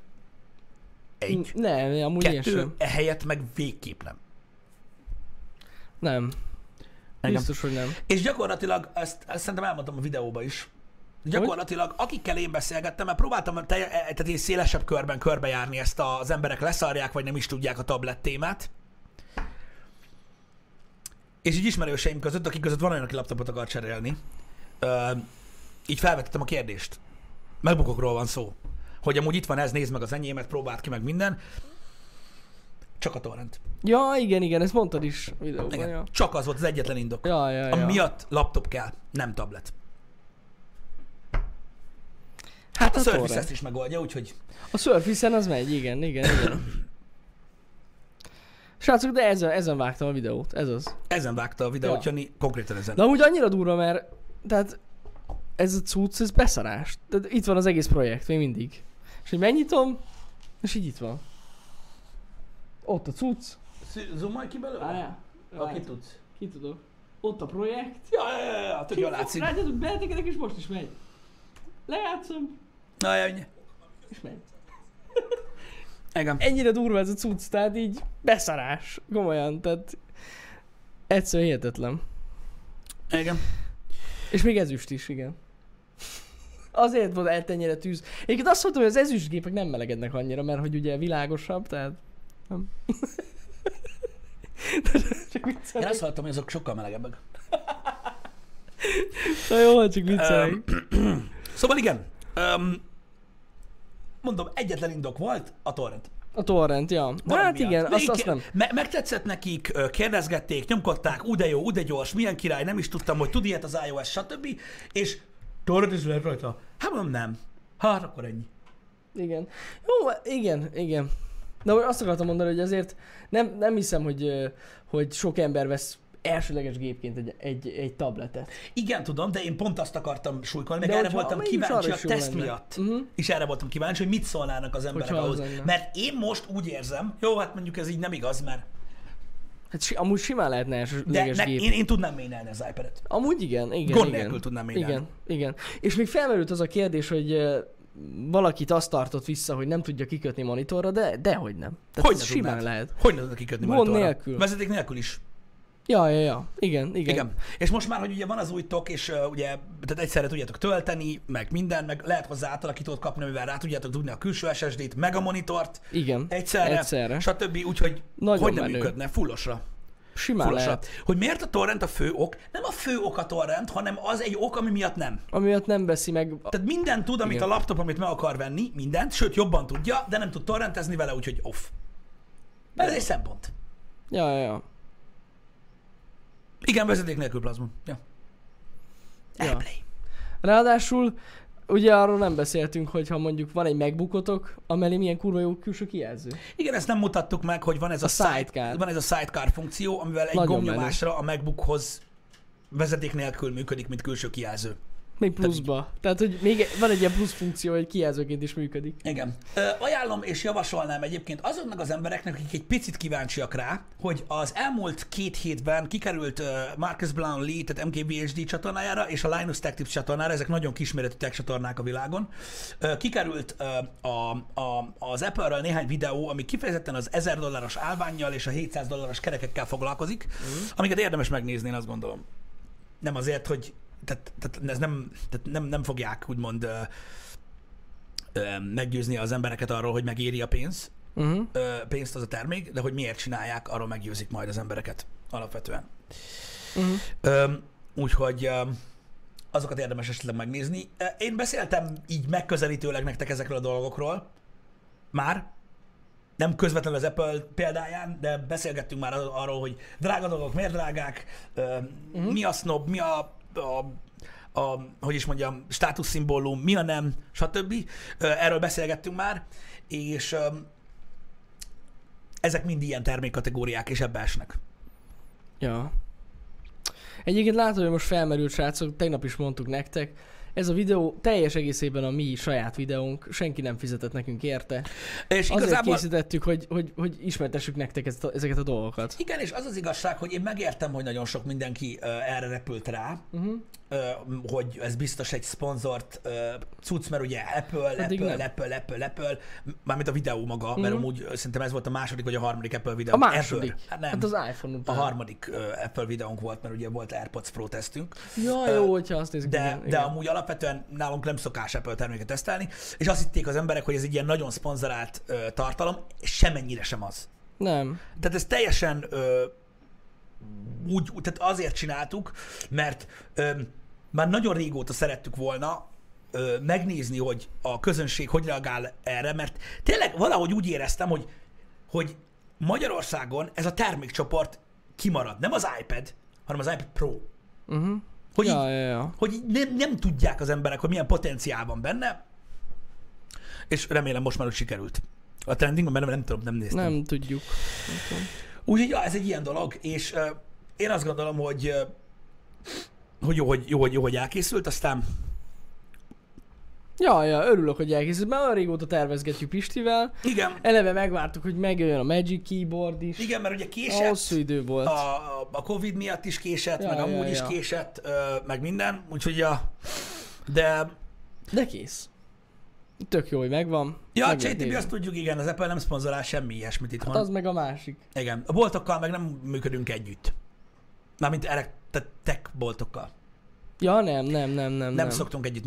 Egy. Nem, amúgy én Kettő, sem. ehelyett meg végképp nem. Nem. Engem. Biztos, hogy nem. És gyakorlatilag, ezt, ezt szerintem elmondtam a videóban is, gyakorlatilag akikkel én beszélgettem, mert próbáltam te, tehát én szélesebb körben körbejárni ezt a, az emberek leszarják, vagy nem is tudják a tablet témát. És így ismerőseim között, akik között van olyan, aki laptopot akar cserélni, ö, így felvetettem a kérdést. Megbukokról van szó. Hogy amúgy itt van ez, nézd meg az enyémet, próbáld ki meg minden. Csak a torrent. Ja, igen, igen, ezt mondtad is videóban, Igen. ja. Csak az volt az egyetlen indok. Ja, ja, Ami ja. miatt laptop kell, nem tablet. Hát A a Surface ezt is megoldja, úgyhogy A Surface-en az megy, igen, igen, igen. Srácok, de ezen, ezen vágtam a videót, ez az. ezen vágta a videót, Ja. Jani, konkrétan ezen. De amúgy annyira durva, mert tehát ez a cucc, ez beszarás. Tehát itt van az egész projekt, még mindig. És hogy megnyitom, és így itt van. Ott a cucc. Zoomolj ki belőle? Várjál. Aki tudsz. Ki tudok. Ott a projekt. Ja, ja, ja, ja, tök jól látszik. Látjátok, beletekedek és most is megy. Lejátszom, Na, ennyi. és megy. Igen. Ennyire durva ez a cucc, tehát így beszarás. Komolyan, tehát egyszerűen hihetetlen. Igen. És még ezüst is, igen. Azért volt eltennyire tűz. Egyébként azt mondtam, hogy az ezüstgépek nem melegednek annyira, mert hogy ugye világosabb, tehát nem. csak Én viccelek. azt hallottam, hogy azok sokkal melegebbek. Na jó, csak viccelek. Szóval igen. Um, mondom, egyetlen indok volt, a torrent. A torrent, ja. De Valami hát miatt. igen, azt, Végig- azt nem. Me- megtetszett nekik, kérdezgették, nyomkodták, ú de jó, ú de gyors, milyen király, nem is tudtam, hogy tud ilyet az iOS, stb. És torrent is lehet rajta. Hát mondom, nem. Hát akkor ennyi. Igen. Jó, igen, igen. De azt akartam mondani, hogy azért nem, nem hiszem, hogy, hogy sok ember vesz elsőleges gépként egy, egy, egy tabletet. Igen, tudom, de én pont azt akartam súlykolni, meg De erre voltam kíváncsi a teszt lenne. miatt. Mhm. És erre voltam kíváncsi, hogy mit szólnának az emberek Hogyha az ahhoz. lenne. Mert én most úgy érzem, jó, hát mondjuk ez így nem igaz, mert Hát amúgy simán lehetne de elsőleges ne, gép. én, én tudnám ménelni az iPad-et. Amúgy igen, igen, Gond igen. nélkül tudnám mélyelni. Igen, igen. És még felmerült az a kérdés, hogy valakit azt tartott vissza, hogy nem tudja kikötni monitorra, de dehogy nem. Tehát Hogy ne simán tudnád? lehet. Hogy ne tudod kikötni Gond monitorra? nélkül. Vezeték nélkül is. Ja, ja, ja. Igen, igen. Igen. És most már, hogy ugye van az új tok, és uh, ugye, tehát egyszerre tudjátok tölteni, meg minden, meg lehet hozzá átalakítót kapni, amivel rá tudjátok dugni a külső SSD-t, meg a monitort Igen. egyszerre, Egyszerre. stb. Úgyhogy Nagyon hogy nem menő. működne, fullosra. Simán fullosra. lehet. Hogy miért a torrent a fő ok? Nem a fő ok a torrent, hanem az egy ok, ami miatt nem. Amiatt nem veszi meg... Tehát mindent tud, amit Igen. a laptop, amit meg akar venni, mindent, sőt jobban tudja, de nem tud torrentezni vele, úgyhogy off. Ez egy szempont. Ja, ja, ja. Igen, vezeték nélkül plazma. Ja. Ja. Airplay. Ráadásul ugye arról nem beszéltünk, hogy ha mondjuk van egy megbukotok, amellé milyen kurva jó külső kijelző. Igen, ezt nem mutattuk meg, hogy van ez a, A side, sidecar. van ez a sidecar funkció, amivel egy Nagyon gombnyomásra a MacBookhoz vezeték nélkül működik, mint külső kijelző. Még pluszba. Tehát, hogy még van egy ilyen plusz funkció, hogy kijelzőként is működik. Igen. Ö, ajánlom és javasolnám egyébként azoknak az embereknek, akik egy picit kíváncsiak rá, hogy az elmúlt két hétben kikerült Marcus Brownlee, tehát MKBHD csatornájára és a Linus Tech Tips csatornára, ezek nagyon kisméretű tech csatornák a világon. Kikerült a, a, az Apple-ről néhány videó, ami kifejezetten az 1000 dolláros állványjal és a 700 dolláros kerekekkel foglalkozik, mm. amiket érdemes megnézni, én azt gondolom. Nem azért, hogy tehát, tehát ez nem, tehát nem, nem fogják úgymond ö, ö, meggyőzni az embereket arról, hogy megéri a pénz, Uh-huh. ö, pénzt az a termék, de hogy miért csinálják, arról meggyőzik majd az embereket alapvetően. Uh-huh. Ö, úgyhogy ö, azokat érdemes esetleg megnézni. Én beszéltem így megközelítőleg nektek ezekről a dolgokról már, nem közvetlenül az Apple példáján, de beszélgettünk már arról, hogy drága dolgok miért drágák, uh-huh. mi a snob, mi a, a, a hogy is mondjam, státuszszimbólum, mi a nem, stb. Erről beszélgettünk már, és ezek mind ilyen termékkategóriák, és ebbe esnek. Ja. Egyébként látom, hogy most felmerült srácok, tegnap is mondtuk nektek, ez a videó teljes egészében a mi saját videónk, senki nem fizetett nekünk érte. És Azért igazából... készítettük, hogy, hogy, hogy ismertessük nektek ezt a, ezeket a dolgokat. Igen, és az az igazság, hogy én megértem, hogy nagyon sok mindenki uh, erre repült rá, Uh-huh. uh, hogy ez biztos egy szponzort uh, cucc, mert ugye Apple, Pedig Apple, nem. Apple, Apple, Apple, mármint a videó maga, mert Mhm. amúgy uh, szerintem ez volt a második vagy a harmadik Apple videó. A második. Ever. Hát nem, Hát az iPhone a után. harmadik uh, Apple videónk volt, mert ugye volt AirPods Pro tesztünk. Ja, jó, hogyha azt nézzük. De, igen, de amúgy alapvetően nálunk nem szokás Apple terméket tesztelni, és azt hitték az emberek, hogy ez egy ilyen nagyon szponzorált ö, tartalom, semennyire sem az. Nem. Tehát ez teljesen ö, úgy, úgy- tehát azért csináltuk, mert ö, már nagyon régóta szerettük volna ö, megnézni, hogy a közönség hogy reagál erre, mert tényleg valahogy úgy éreztem, hogy, hogy Magyarországon ez a termékcsoport kimarad. Nem az iPad, hanem az iPad Pro. Uh-huh. Hogy így- Ja, ja, ja. hogy így nem, nem tudják az emberek, hogy milyen potenciál van benne, és remélem most már úgy sikerült. A trendingben, mert nem, nem tudom, nem néztem. Nem tudjuk. Úgyhogy ja, ez egy ilyen dolog, és uh, én azt gondolom, hogy, uh, hogy, jó, hogy jó, hogy jó, hogy elkészült, aztán Ja, ja, örülök, hogy elkészült. Már olyan régóta tervezgetjük Pistivel. igen, Eleve megvártuk, hogy megjöjjön a Magic Keyboard is. igen, mert ugye A késett, hosszú idő volt. a, a- a Covid miatt is késett, Ja, meg ja, amúgy is ja. késett, uh, meg minden, úgyhogy ja, de De kész. Tök jó, hogy megvan. ja, a Meg lehet JTB azt tudjuk, igen, az Apple nem szponzorál semmi ilyesmit itthon. Hát az meg a másik. Igen, a boltokkal meg nem működünk együtt. Mármint erre, tehát tech boltokkal. Ja, nem, nem, nem, nem. Nem, nem. szoktunk együtt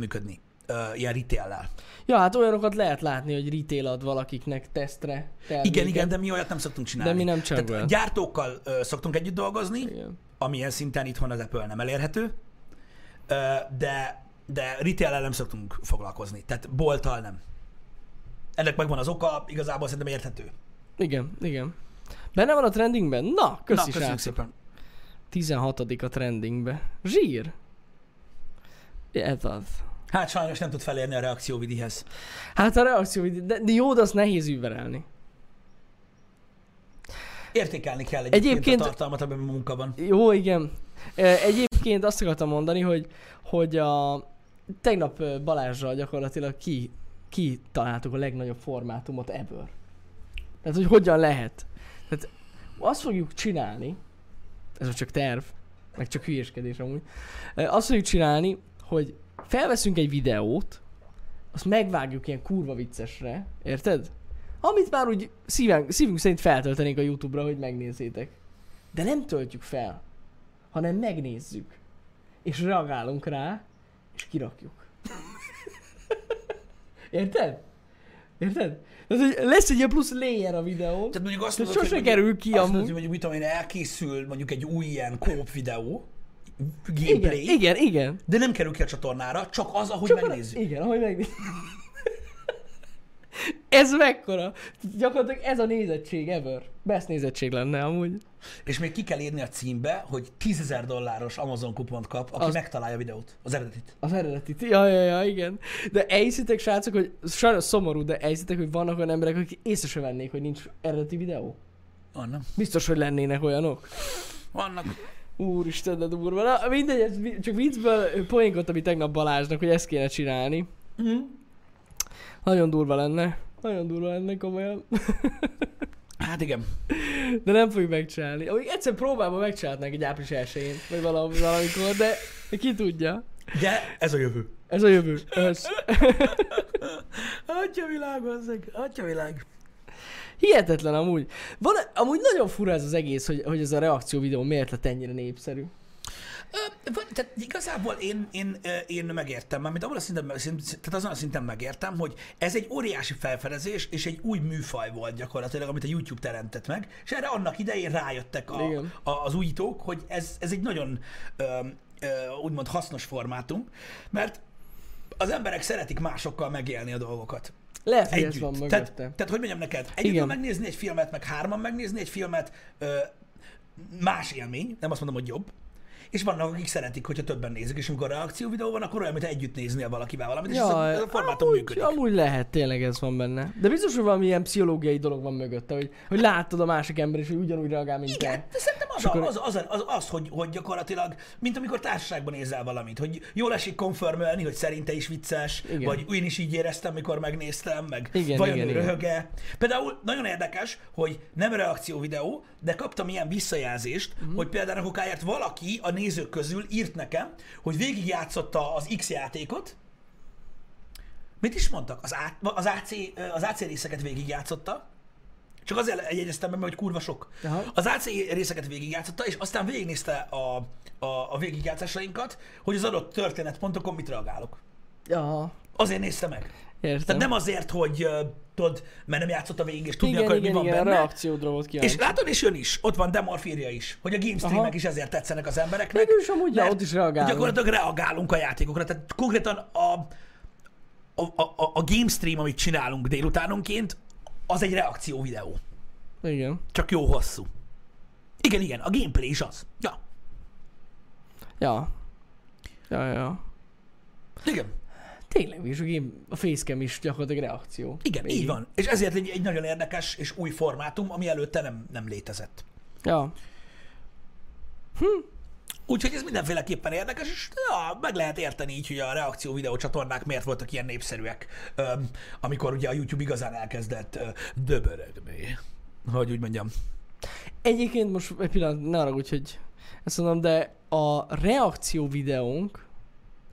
Uh, ilyen retail Ja, hát olyanokat lehet látni, hogy retail ad valakiknek tesztre. terméket. Igen, igen, de mi olyat nem szoktunk csinálni. De mi nem csinálunk Tehát gyártókkal uh, szoktunk együtt dolgozni, Igen. amilyen szinten itthon az Apple nem elérhető, uh, de, de retail nem szoktunk foglalkozni. Tehát bolttal nem. Ennek megvan az oka, igazából szerintem érthető. Igen, igen. Benne van a trendingben? Na, köszi Na, köszönjük szépen. 16 a trendingbe. Zsír. Ez az. Hát sajnos nem tud felérni a reakcióvidihez. Hát a reakció, de, de jó, de azt nehéz überelni. Értékelni kell egyébként, Egyébként- a tartalmat, amiben a munka van. Jó, igen. Egyébként azt akartam mondani, hogy, hogy a tegnap Balázsral gyakorlatilag ki, ki találtuk a legnagyobb formátumot ever. Tehát, hogy hogyan lehet. Tehát azt fogjuk csinálni, ez csak terv, meg csak hülyéskedés amúgy, azt fogjuk csinálni, hogy felveszünk egy videót, azt megvágjuk ilyen kurva viccesre, érted? Amit már úgy szíven, szívünk szerint feltöltenénk a Youtube-ra, hogy megnézzétek. De nem töltjük fel, hanem megnézzük. És reagálunk rá, és kirakjuk. Érted? Érted? Tehát, hogy lesz egy ilyen plusz layer a videón. Tehát mondjuk azt mondod, sose hogy kerül ki azt amúgy. mondod, hogy mondjuk, mit tudom én, elkészül mondjuk egy új ilyen kóp videó, gameplay, igen, igen. de nem kerül ki a csatornára, csak az, ahogy Csak megnézzük. A, igen, ahogy megnézzük. ez mekkora? Gyakorlatilag ez a nézettség ever. Best nézettség lenne amúgy. És még ki kell írni a címbe, hogy 10.000 dolláros Amazon kupont kap, aki Az- megtalálja a videót, az eredetit. Az eredeti. Ja, ja, ja, igen. De elhiszitek, srácok, hogy sajnos szomorú, de elhiszitek, hogy vannak olyan emberek, akik észre se vennék, hogy nincs eredeti videó? Vannak. Biztos, hogy lennének olyanok. Vannak. Úristen, de durva. Na, mindegy, ez csak viccből poénkodtam itt tegnap Balázsnak, hogy ezt kéne csinálni. Mm. Nagyon durva lenne. Nagyon durva lenne komolyan. Hát igen. De nem fogjuk megcsinálni. Amíg egyszer próbálva megcsinálnánk egy április 1 vagy valami, valamikor, de ki tudja. De ez a jövő. Ez a jövő. Ez. Atya világ, azzeg. Atya világ. Hihetetlen amúgy. Van, amúgy nagyon fura ez az egész, hogy, hogy ez a reakció videó miért lett ennyire népszerű. Ö, Tehát igazából én, én, én megértem, mármint abban a szinten, szint- tehát azon a szinten megértem, hogy ez egy óriási felfedezés, és egy új műfaj volt gyakorlatilag, amit a YouTube teremtett meg, és erre annak idején rájöttek a, Igen. a, az újítók, hogy ez, ez egy nagyon ö, ö, úgymond hasznos formátum, mert az emberek szeretik másokkal megélni a dolgokat. Lehet, hogy ez Együtt. van tehát, mögötte. tehát, hogy mondjam neked, egyedül Igen. megnézni egy filmet, meg hárman megnézni egy filmet, ö, más élmény, nem azt mondom, hogy jobb, és vannak, akik szeretik, hogyha többen nézik, és amikor reakció videó van, akkor olyan, mint együtt néznél valakivel valamit, és ez a, ez formátum amúgy, működik. amúgy lehet, tényleg ez van benne. De biztos, hogy valami ilyen pszichológiai dolog van mögötte, hogy, hogy láttad a másik ember, és hogy ugyanúgy reagál, mint Igen, te. És akkor- az, az, az, az, hogy, hogy gyakorlatilag, mint amikor társaságban nézel valamit, hogy jól esik konfirmölni, hogy szerinte is vicces, Igen. vagy én is így éreztem, mikor megnéztem, meg Igen, vajon igen, ő igen. röhöge. Például nagyon érdekes, hogy nem reakció videó, de kaptam ilyen visszajelzést, mm. hogy például a kokáért valaki a nézők közül írt nekem, hogy végigjátszotta az X játékot, Mit is mondtak? Az, A, az, AC, az AC részeket végigjátszotta, csak azért jegyeztem be, hogy kurva sok. Aha. Az AC részeket végigjátszotta, és aztán végignézte a, a, a végigjátszásainkat, hogy az adott történetpontokon mit reagálok. Ja, Azért nézte meg. értem. Tehát nem azért, hogy uh, tudod, mert nem játszotta végig, és tudni igen, akar, hogy igen, mi van igen, a benne. reakciódra volt kíváncsi. És látod, és jön is. Ott van Demorfírja is, hogy a game streamek is ezért tetszenek az embereknek. Végül is amúgy, ja, mert ott is reagálunk. Gyakorlatilag reagálunk a játékokra. Tehát konkrétan a, a, a, a game stream, amit csinálunk délutánonként, az egy reakció videó. Igen. Csak jó hosszú. Igen, igen, a gameplay is az. Ja, Ja. Ja, ja, igen. Tényleg, és a, game, a facecam is gyakorlatilag reakció. Igen, Végig. így van. És ezért egy, egy nagyon érdekes és új formátum, ami előtte nem, nem létezett. Ja. Úgyhogy ez mindenféleképpen érdekes, és ja, meg lehet érteni így, hogy a reakció videócsatornák miért voltak ilyen népszerűek, öm, amikor ugye a YouTube igazán elkezdett ö, döbörögni. Hogy úgy mondjam. Egyébként most egy pillanat, ne arra hogy ezt mondom, de a reakció videónk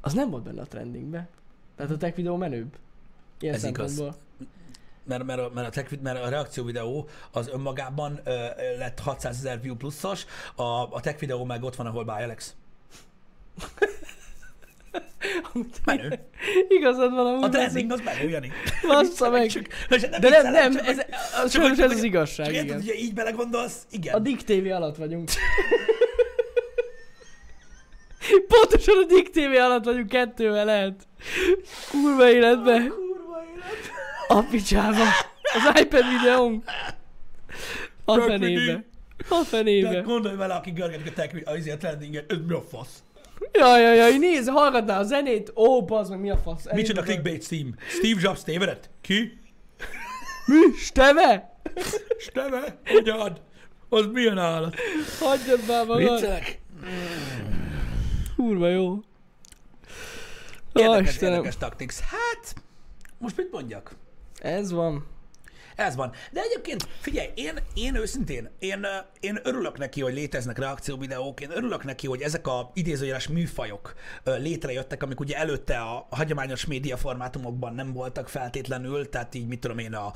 az nem volt benne a trendingbe. Tehát a tech videó menőbb. Ilyen Ez igaz. Mert, mert, a, mert, a, tech, mert a reakció videó az önmagában ö, lett 600 ezer view pluszos, a, a tech videó meg ott van, ahol by Alex. Menő. Igazad van amúgy. A trending az menő, Jani. Bassza meg. Csak, De nem, nem, ez, az, csak, ez az igazság, Csak érted, igen. hogyha így belegondolsz, igen. A Dick TV alatt vagyunk. Pontosan a Dick TV alatt vagyunk kettővel lehet. Kurva életbe. Kurva élet. A picsába. Az iPad videónk. A Tök fenébe. A De fenébe. gondolj vele, aki görgetik a tech, az ilyen trendinget, ez mi a fasz? Jaj, jaj, jaj, nézd, hallgatná a zenét. Ó, bazd meg, mi a fasz? Micsoda Elindul a- clickbait Steam? Steve Jobs tévedett? Ki? Mi? Steve? Steve? Hogyan? Az milyen állat? Hagyjad már magad. Viccelek? Kurva jó. Ó, Érdekes, Istenem. érdekes taktics. Hát, most mit mondjak? Ez van. Ez van. De egyébként, figyelj, én, én őszintén, én, ö, én örülök neki, hogy léteznek reakcióvideók, én örülök neki, hogy ezek a idézőjeles műfajok ö, létrejöttek, amik ugye előtte a hagyományos média formátumokban nem voltak feltétlenül, tehát így mit tudom én, a,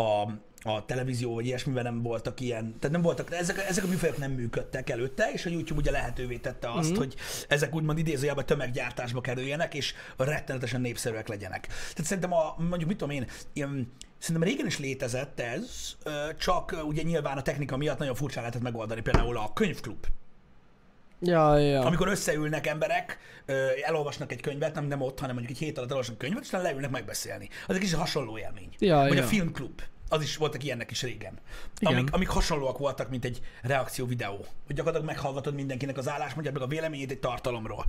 a, a televízió vagy ilyesmiben nem voltak ilyen, tehát nem voltak, ezek, ezek a műfajok nem működtek előtte, és a YouTube ugye lehetővé tette azt, mm-hmm. hogy ezek úgymond idézőjelben tömeggyártásba kerüljenek, és rettenetesen népszerűek legyenek. Tehát szerintem a, mondjuk mit tudom én, ilyen, Szerintem régen is létezett ez, csak ugye nyilván a technika miatt nagyon furcsán lehetett megoldani. Például a könyvklub. Ja, ja. Amikor összeülnek emberek, elolvasnak egy könyvet, nem, nem ott, hanem mondjuk egy hét alatt elolvasnak könyvet, és aztán leülnek megbeszélni. Az egy kicsit hasonló élmény. Ja, Vagy ja. a filmklub. Az is voltak ilyenek is régen. Igen. Amik, amik hasonlóak voltak, mint egy reakció videó. Hogy gyakorlatilag meghallgatod mindenkinek az álláspontját, meg a véleményét egy tartalomról.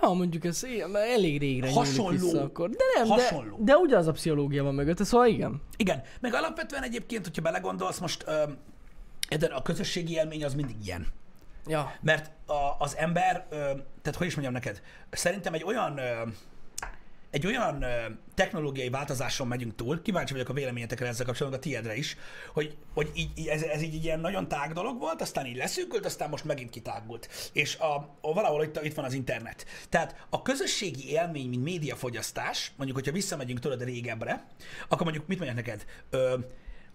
Ha mondjuk ez ilyen, elég régre Hasonló. vissza akkor. De nem, Hasonló. de, de ugyanaz a pszichológia van mögötte, szóval igen. Igen, meg alapvetően egyébként, hogyha belegondolsz, most ö, a közösségi élmény az mindig ilyen. Ja. Mert a, az ember, ö, tehát hogy is mondjam neked, szerintem egy olyan ö, egy olyan ö, technológiai változáson megyünk túl, kíváncsi vagyok a véleményetekre ezzel kapcsolatban, a tiédre is, hogy, hogy így, így- ez, ez így ilyen nagyon tág dolog volt, aztán így leszűkült, aztán most megint kitágult. És a, a valahol itt, itt van az internet. Tehát a közösségi élmény, mint médiafogyasztás, mondjuk, hogyha visszamegyünk tőled régebbre, akkor mondjuk mit mondjak neked? Ö,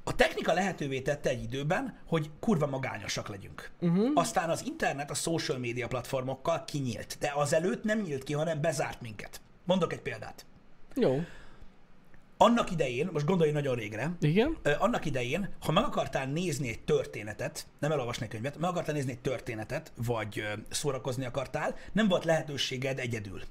a technika lehetővé tette egy időben, hogy kurva magányosak legyünk. Uh-huh. Aztán az internet a social media platformokkal kinyílt, de azelőtt nem nyílt ki, hanem bezárt minket. Mondok egy példát. Jó. Annak idején, most gondolj nagyon régre, Igen? annak idején, ha meg akartál nézni egy történetet, nem elolvasni egy könyvet, meg akartál nézni egy történetet, vagy szórakozni akartál, nem volt lehetőséged egyedül.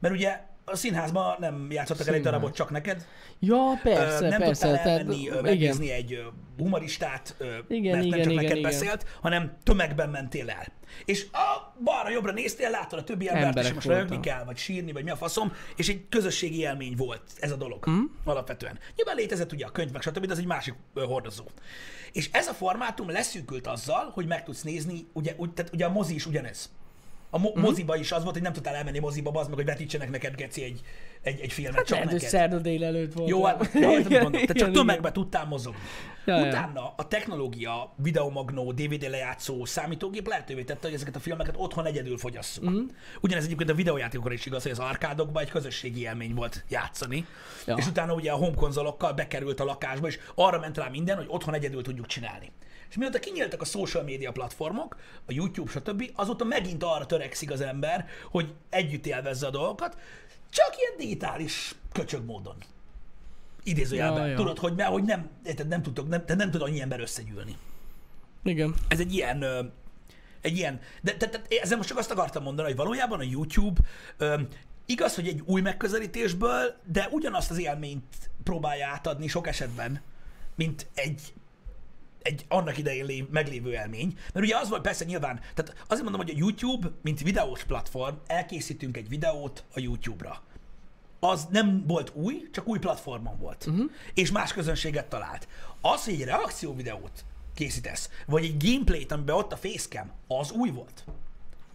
Mert ugye a színházban nem játszottak el egy Színház. darabot csak neked, Ja, persze, nem persze. tudtál tehát, elmenni, igen. megnézni egy ö, humoristát, Igen, mert nem igen, csak igen, neked igen. beszélt, hanem tömegben mentél el. És a balra-jobbra néztél, láttad a többi embert, és Emberek most röhögni kell, vagy sírni, vagy mi a faszom, és egy közösségi élmény volt ez a dolog mm. alapvetően. Nyilván létezett ugye a könyv, meg stb., de az egy másik hordozó. És ez a formátum leszűkült azzal, hogy meg tudsz nézni, ugye, úgy, tehát ugye a mozi is ugyanez. A mo- Mhm. moziba is az volt, hogy nem tudtál elmenni moziba, bazd meg, hogy vetítsenek neked, geci, egy, egy, egy filmet, csak Lehet, hogy neked. szerda délelőtt volt. Jó, hát mondom. Tehát csak tömegbe tudtál mozogni. Ja, ja. Utána a technológia, videomagnó, DVD lejátszó, számítógép lehetővé tette, hogy ezeket a filmeket otthon egyedül fogyasszuk. Mm. Ugyanez egyébként a videójátékokra is igaz, hogy az arkádokban egy közösségi élmény volt játszani. Ja. És utána ugye a home konzolokkal bekerült a lakásba, és arra ment rá minden, hogy otthon egyedül tudjuk csinálni. És mióta kinyíltak a social media platformok, a YouTube, stb., azóta megint arra törekszik az ember, hogy együtt élvezze a dolgokat, csak ilyen digitális köcsög módon. Idézőjelben. Ja, ja. Tudod, hogy, mert, hogy nem, érted, nem, tudtok, nem, tehát nem tud annyi ember összegyűlni. Igen. Ez egy ilyen, egy ilyen, de, de, de ezzel most csak azt akartam mondani, hogy valójában a YouTube igaz, hogy egy új megközelítésből, de ugyanazt az élményt próbálja átadni sok esetben, mint egy egy annak idején lév, meglévő élmény. Mert ugye az volt persze nyilván, tehát azért mondom, hogy a YouTube, mint videós platform, elkészítünk egy videót a YouTube-ra. Az nem volt új, csak új platformon volt. Uh-huh. És más közönséget talált. Az, hogy egy reakció videót készítesz, vagy egy gameplayt, amiben ott a facecam, az új volt.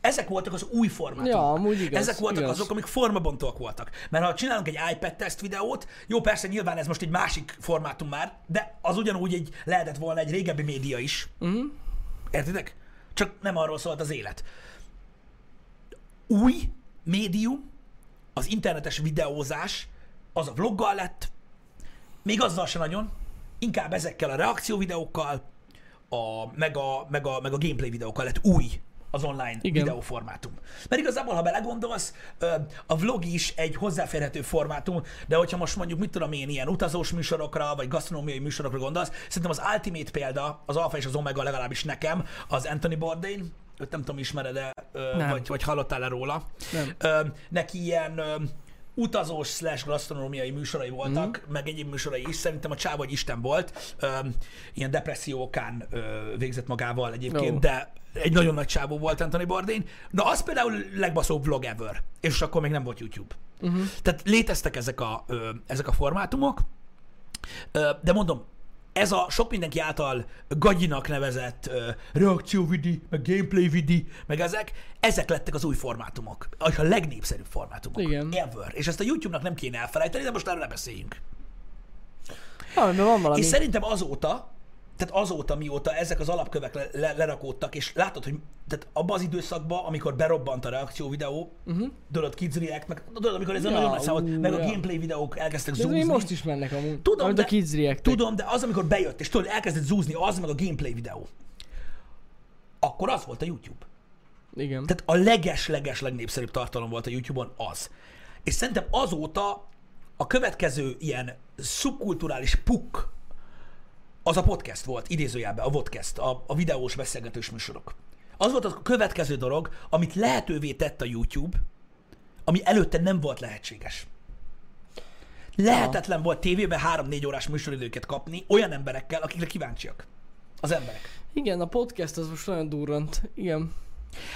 Ezek voltak az új formátumok. Ja, amúgy igaz, Ezek voltak igaz. azok, amik formabontóak voltak. Mert ha csinálunk egy iPad test videót, jó, persze nyilván ez most egy másik formátum már, de az ugyanúgy egy, lehetett volna egy régebbi média is. Mhm. Értitek? Csak nem arról szólt az élet. Új médium, az internetes videózás, az a vloggal lett, még azzal se nagyon, inkább ezekkel a reakció videókkal, a, meg, a, meg, a, meg a gameplay videókkal lett új az online Igen. Videóformátum. Mert igazából, ha belegondolsz, a vlog is egy hozzáférhető formátum, de hogyha most mondjuk, mit tudom én, ilyen utazós műsorokra, vagy gasztronómiai műsorokra gondolsz, szerintem az ultimate példa, az alfa és az omega legalábbis nekem, az Anthony Bourdain, őt nem tudom, ismered-e, vagy, vagy hallottál-e róla. Nem. Neki ilyen utazós slash gasztronómiai műsorai voltak, mm. meg egyéb műsorai is. Szerintem a csáv vagy Isten volt. Ö, ilyen depresszió okán ö, végzett magával egyébként, Ó. de egy nagyon nagy csávó volt Anthony Bourdain. Na, az például legbaszóbb vlog ever. És akkor még nem volt YouTube. Uh-huh. Tehát léteztek ezek a, ö, ezek a formátumok, ö, de mondom, ez a sok mindenki által gagyinak nevezett reakcióvidi, meg gameplay vidi, meg ezek, ezek lettek az új formátumok. A legnépszerűbb formátumok. Igen. Ever. És ezt a YouTube-nak nem kéne elfelejteni, de most erről ne beszéljünk. Mert van valami. És szerintem azóta, tehát azóta, mióta ezek az alapkövek le, le, lerakódtak, és látod, hogy tehát abban az időszakban, amikor berobbant a reakció videó, uh-huh. tudod, Kids React, meg tudod, amikor ez a. Ja, nagyon nagy számot, meg a ja. gameplay videók elkezdtek De ez zúzni. még most is mennek amúgy. Tudom, de, a Kids react tudom, de az, amikor bejött, és tudod, elkezdett zúzni az, meg a gameplay videó, akkor az volt a YouTube. Igen. Tehát a leges-leges legnépszerűbb tartalom volt a YouTube-on az. És szerintem azóta a következő ilyen szubkulturális puk az a podcast volt, idézőjelben, a podcast, a, a videós beszélgetős műsorok. Az volt a következő dolog, amit lehetővé tett a YouTube, ami előtte nem volt lehetséges. Lehetetlen volt tévében 3-4 órás műsoridőket kapni olyan emberekkel, akikre kíváncsiak. Az emberek. Igen, a podcast az most nagyon durrant. Igen.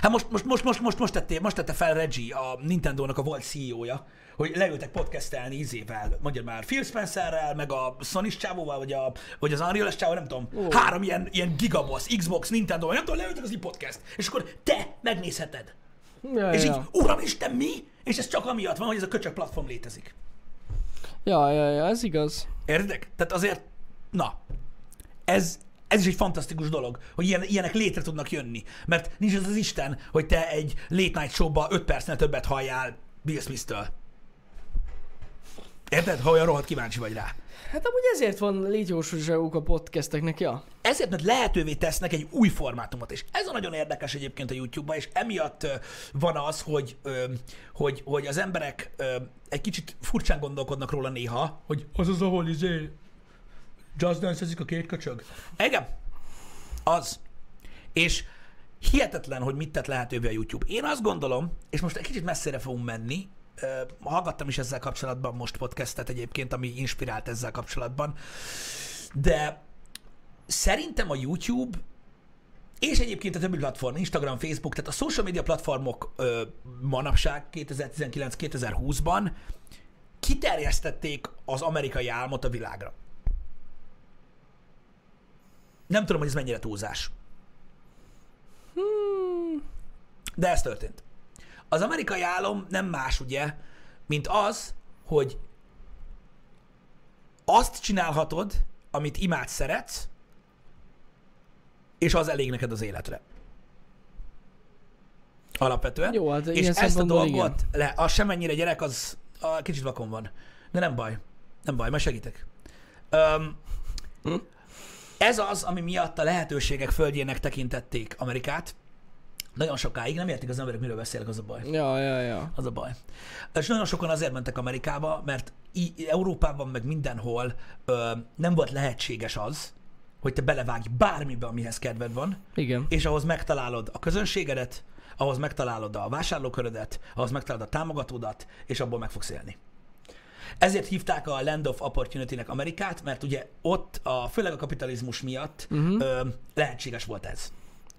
Hát most, most, most, most, most, most, tette, most tette fel Reggie, a Nintendo-nak a volt CEO-ja, hogy leültek podcastelni izével, mondjad már Phil Spencerrel, meg a sony csávóval, vagy, a, vagy az unreal csávóval, nem tudom, Ó. három ilyen, ilyen gigaboss, Xbox, Nintendo, nem tudom, leültek az így podcast, és akkor te megnézheted. Ja, És ja. így, uram Isten, mi? És ez csak amiatt van, hogy ez a köcsög platform létezik. ja, ja, ja, ez igaz. Értedek? Tehát azért, na, ez, ez is egy fantasztikus dolog, hogy ilyen, ilyenek létre tudnak jönni. Mert nincs az az Isten, hogy te egy late night showba 5 percnél többet halljál Bill Smith-től. Érted? Ha olyan rohadt kíváncsi vagy rá. Hát amúgy ezért van létjósúságuk a podcasteknek, ja. Ezért, mert lehetővé tesznek egy új formátumot, és ez a nagyon érdekes egyébként a YouTube-ban, és emiatt van az, hogy, hogy, hogy az emberek egy kicsit furcsán gondolkodnak róla néha, hogy az az, ahol izé Just dance a két köcsög. Igen, az. És hihetetlen, hogy mit tett lehetővé a YouTube. Én azt gondolom, és most egy kicsit messzire fogunk menni, hallgattam is ezzel kapcsolatban most podcastet egyébként, ami inspirált ezzel kapcsolatban, de szerintem a YouTube és egyébként a többi platform, Instagram, Facebook, tehát a social media platformok ö, manapság 2019-2020-ban kiterjesztették az amerikai álmot a világra. Nem tudom, hogy ez mennyire túlzás. De ez történt. Az amerikai álom nem más, ugye, mint az, hogy azt csinálhatod, amit imádsz, szeretsz, és az elég neked az életre. Alapvetően. Jó, hát és ezt a dolgot, le, az semennyire gyerek, az a, kicsit vakon van. De nem baj. Nem baj, majd segítek. Um, Hm? ez az, ami miatt a lehetőségek földjének tekintették Amerikát. Nagyon sokáig nem értik az emberek, miről beszélek, az a baj. Ja, ja, ja. Az a baj. És nagyon sokan azért mentek Amerikába, mert í- Európában, meg mindenhol ö, nem volt lehetséges az, hogy te belevágj bármibe, amihez kedved van, Igen. és ahhoz megtalálod a közönségedet, ahhoz megtalálod a vásárlókörödet, ahhoz megtalálod a támogatódat, és abból meg fogsz élni. Ezért hívták a Land of Opportunity-nek Amerikát, mert ugye ott, a, főleg a kapitalizmus miatt Uh-huh. ö, lehetséges volt ez.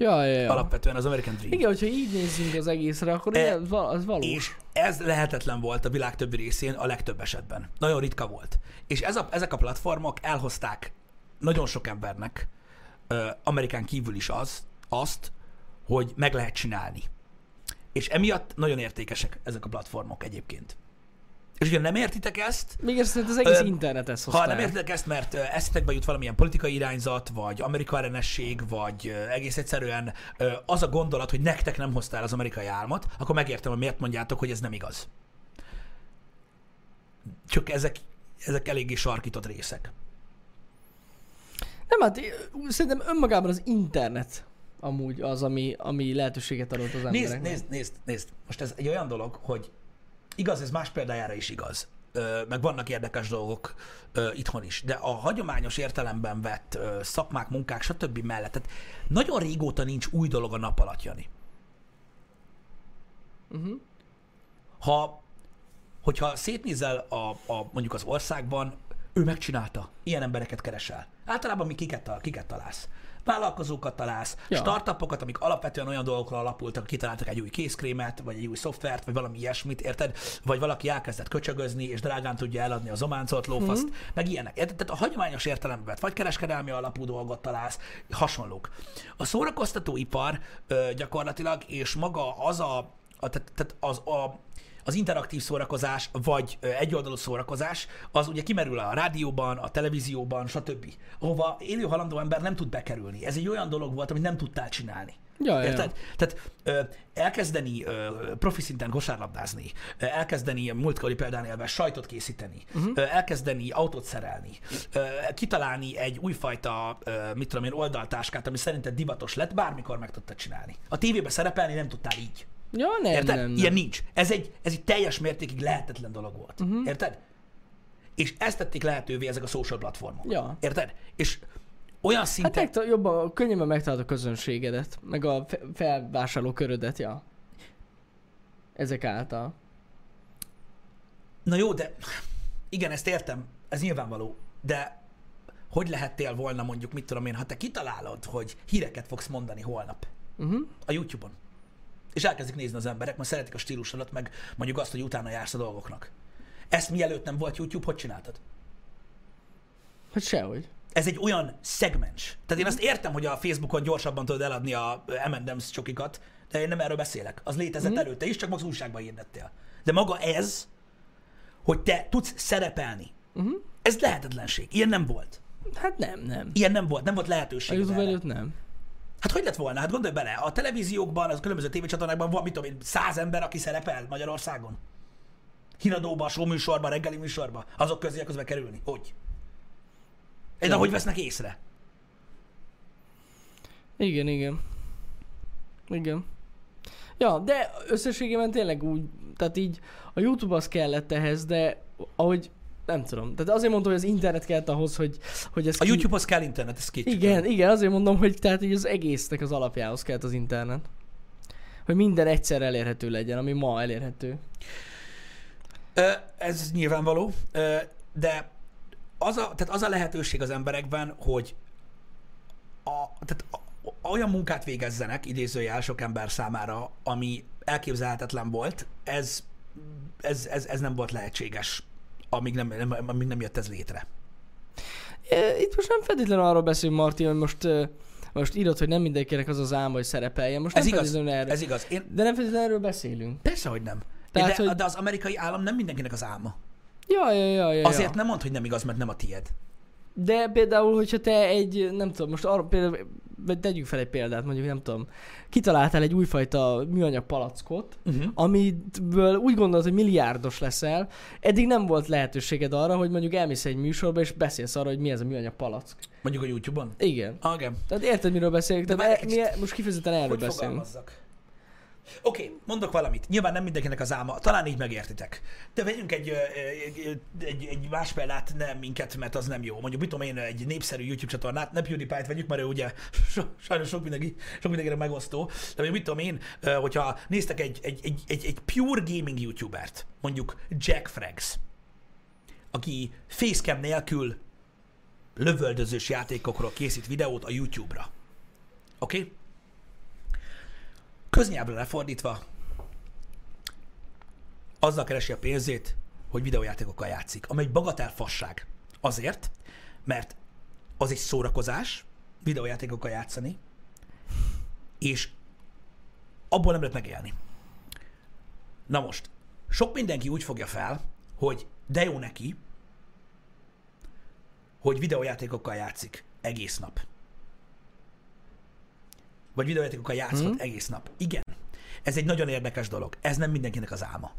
Ja, ja, ja. Alapvetően az American Dream. Igen, hogyha így nézzünk az egészre, akkor E, e, az, val- az valós. És ez lehetetlen volt a világ többi részén a legtöbb esetben. Nagyon ritka volt. És ez a, ezek a platformok elhozták nagyon sok embernek, Amerikán kívül is az, azt, hogy meg lehet csinálni. És emiatt nagyon értékesek ezek a platformok egyébként. És ugye nem értitek ezt, Még ezt az egész internet ezt ha hozta nem értitek ezt, mert eszetekbe jut valamilyen politikai irányzat, vagy amerikai ellenesség, vagy egész egyszerűen az a gondolat, hogy nektek nem hoztál az amerikai álmot, akkor megértem, hogy miért mondjátok, hogy ez nem igaz. Csak ezek, ezek eléggé sarkított részek. Nem, hát szerintem önmagában az internet amúgy az, ami, ami lehetőséget adott az Nézd, embereknek. nézd, nézd, nézd. Most ez egy olyan dolog, hogy igaz, ez más példájára is igaz. Ö, meg vannak érdekes dolgok ö, itthon is, de a hagyományos értelemben vett ö, szakmák, munkák, stb. mellett, tehát nagyon régóta nincs új dolog a nap alatt, Jani. Uh-huh. Ha, hogyha szétnézel a, a, mondjuk az országban, ő megcsinálta, ilyen embereket keresel. Általában mi kiket, kiket találsz? Vállalkozókat találsz, ja. Startupokat, amik alapvetően olyan dolgokra alapultak, kitaláltak egy új kézkrémet, vagy egy új szoftvert, vagy valami ilyesmit, érted? Vagy valaki elkezdett köcsögözni, és drágán tudja eladni az ománcolt lófaszt, mm. meg ilyenek. Érted? Tehát a hagyományos értelemben vagy kereskedelmi alapú dolgot találsz, hasonlók. A szórakoztatóipar ö, gyakorlatilag, és maga az a, a tehát, tehát az a, az interaktív szórakozás, vagy egyoldalú szórakozás, az ugye kimerül a rádióban, a televízióban, stb. Ahova élő halandó ember nem tud bekerülni. Ez egy olyan dolog volt, amit nem tudtál csinálni. Ja, ja, ja. Érted? Tehát ö, elkezdeni ö, profi szinten kosárlabdázni, ö, elkezdeni múltkori példán élve sajtot készíteni, uh-huh. ö, elkezdeni autót szerelni, ö, kitalálni egy újfajta, ö, mit tudom én, oldaltáskát, ami szerinted divatos lett, bármikor meg tudtad csinálni. A tévébe szerepelni nem tudtál így. Ja, nem, Érted? nem, nem. Ilyen nincs. Ez egy, ez egy teljes mértékig lehetetlen dolog volt. Uh-huh. Érted? És ezt tették lehetővé ezek a social platformok. Ja. Érted? És olyan Hát szinten... megtal- jobban, könnyebben megtalálod a közönségedet, meg a fe- felvásárló körödet, ja. Ezek által. Na jó, de igen, ezt értem, ez nyilvánvaló, de hogy lehettél volna mondjuk, mit tudom én, ha te kitalálod, hogy híreket fogsz mondani holnap Uh-huh. a YouTube-on, és elkezdik nézni az emberek, mert szeretik a stílusodat, meg mondjuk azt, hogy utána jársz a dolgoknak. Ezt mielőtt nem volt YouTube, hogy csináltad? Hát sehogy. Ez egy olyan szegmens. Tehát én azt értem, hogy a Facebookon gyorsabban tudod eladni a M&M's csokikat, de én nem erről beszélek. Az létezett Mhm. előtte is, csak max újságban hirdettél. De maga ez, hogy te tudsz szerepelni, Mhm. ez lehetetlenség. Ilyen nem volt. Hát nem, nem. Ilyen nem volt, nem volt lehetőség. Erre. előtt nem. Hát hogy lett volna? Hát gondolj bele, a televíziókban, az különböző tévécsatornákban van, mit tudom én, száz ember, aki szerepel Magyarországon. Híradóban, showműsorban, reggeli műsorban. Azok közé akarsz bekerülni. Hogy? De hogy vesznek észre? Igen, igen. Igen. Ja, de összességében tényleg úgy, tehát így a YouTube az kellett ehhez, de ahogy nem tudom. Tehát azért mondtam, hogy az internet kellett ahhoz, hogy, hogy ez A YouTube-hoz kell internet, ez két. Igen, igen, azért mondom, hogy tehát így az egésznek az alapjához kellett az internet. Hogy minden egyszer elérhető legyen, ami ma elérhető. Ez nyilvánvaló, de az a, tehát az a lehetőség az emberekben, hogy a, tehát a, olyan munkát végezzenek, idézőjel sok ember számára, ami elképzelhetetlen volt, ez, ez, ez, ez nem volt lehetséges, amíg nem, nem, amíg nem jött ez létre. Itt most nem feltétlenül arról beszélünk, Marti, hogy most, most írod, hogy nem mindenkinek az az álma, hogy szerepeljen. Most Ez nem igaz, erről. ez igaz. Én, De nem feltétlenül erről beszélünk. persze, hogy nem. Tehát, de, hogy- de az amerikai állam nem mindenkinek az álma. Ja, ja, ja, ja. Azért ja. nem mondd, hogy nem igaz, mert nem a tied. De például, hogyha te egy, nem tudom, most arra például, vagy tegyünk fel egy példát, mondjuk nem tudom, kitaláltál egy újfajta műanyag palackot, Uh-huh. amitből úgy gondolod, hogy milliárdos leszel, eddig nem volt lehetőséged arra, hogy mondjuk elmész egy műsorba, és beszélsz arra, hogy mi ez a műanyag palack. Mondjuk a YouTube-on. Igen. Ah, igen. Tehát érted, miről beszélünk? De Tehát e, egy mi, most kifejezetten erről Hogy beszélünk. fogalmazzak? Oké, okay, mondok valamit. Nyilván nem mindenkinek az álma, talán így megértitek. De vegyünk egy, egy, egy, egy más példát, nem minket, mert az nem jó. Mondjuk, mit tudom én, egy népszerű YouTube csatornát, ne PewDiePie-t vegyük, mert ő ugye so, sajnos sok, mindenki, sok mindenkire megosztó. De mit tudom én, hogyha néztek egy, egy, egy, egy, egy pure gaming YouTubert, mondjuk Jack Frags, aki facecam nélkül lövöldözős játékokról készít videót a YouTube-ra. Oké? Okay? Köznyelvre lefordítva, azzal keresi a pénzét, hogy videójátékokkal játszik, ami egy bagatel fasság. Azért, mert az egy szórakozás, videójátékokkal játszani, és abból nem lehet megélni. Na most, sok mindenki úgy fogja fel, hogy de jó neki, hogy videójátékokkal játszik egész nap. Vagy videójátékokkal játszhat hmm. egész nap. Igen. Ez egy nagyon érdekes dolog. Ez nem mindenkinek az álma.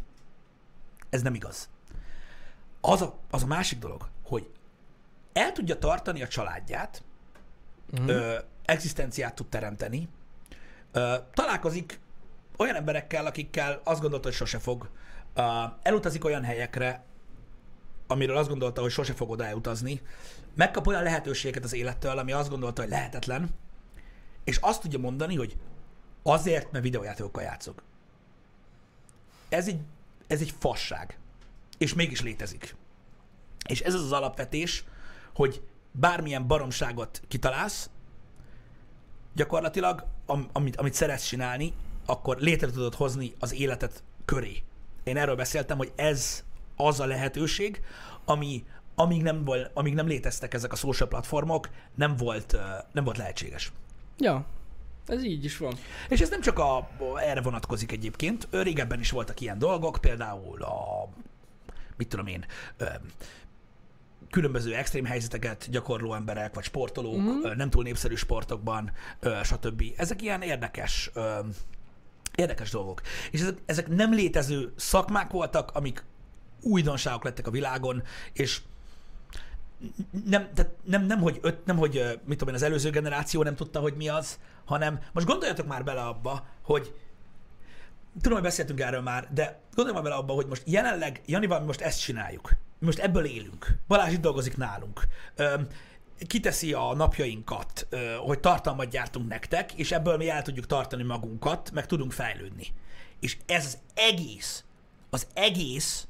Ez nem igaz. Az a, az a másik dolog, hogy el tudja tartani a családját, Mhm. ö, egzisztenciát tud teremteni, ö, találkozik olyan emberekkel, akikkel azt gondolta, hogy sose fog, ö, elutazik olyan helyekre, amiről azt gondolta, hogy sose fog oda elutazni, megkap olyan lehetőséget az élettől, ami azt gondolta, hogy lehetetlen, és azt tudja mondani, hogy azért, mert videójátékokkal játszok. Ez egy, ez egy fasság. És mégis létezik. És ez az az alapvetés, hogy bármilyen baromságot kitalálsz, gyakorlatilag, am, amit, amit szeretsz csinálni, akkor létre tudod hozni az életet köré. Én erről beszéltem, hogy ez az a lehetőség, ami amíg nem, amíg nem léteztek ezek a social platformok, nem volt, nem volt lehetséges. Ja, ez így is van. És ez nem csak a, erre vonatkozik egyébként, régebben is voltak ilyen dolgok, például a, mit tudom én, különböző extrém helyzeteket gyakorló emberek, vagy sportolók, mm. nem túl népszerű sportokban, stb. Ezek ilyen érdekes, érdekes dolgok. És ezek, ezek nem létező szakmák voltak, amik újdonságok lettek a világon, és nem, tehát nem, nem, hogy, öt, nem, hogy mit tudom én, az előző generáció nem tudta, hogy mi az, hanem most gondoljatok már bele abba, hogy tudom, hogy beszéltünk erről már, de gondolj bele abba, hogy most jelenleg, Janival mi most ezt csináljuk. Mi most ebből élünk. Balázs itt dolgozik nálunk. Öm, kiteszi a napjainkat, hogy tartalmat gyártunk nektek, és ebből mi el tudjuk tartani magunkat, meg tudunk fejlődni. És ez az egész, az egész,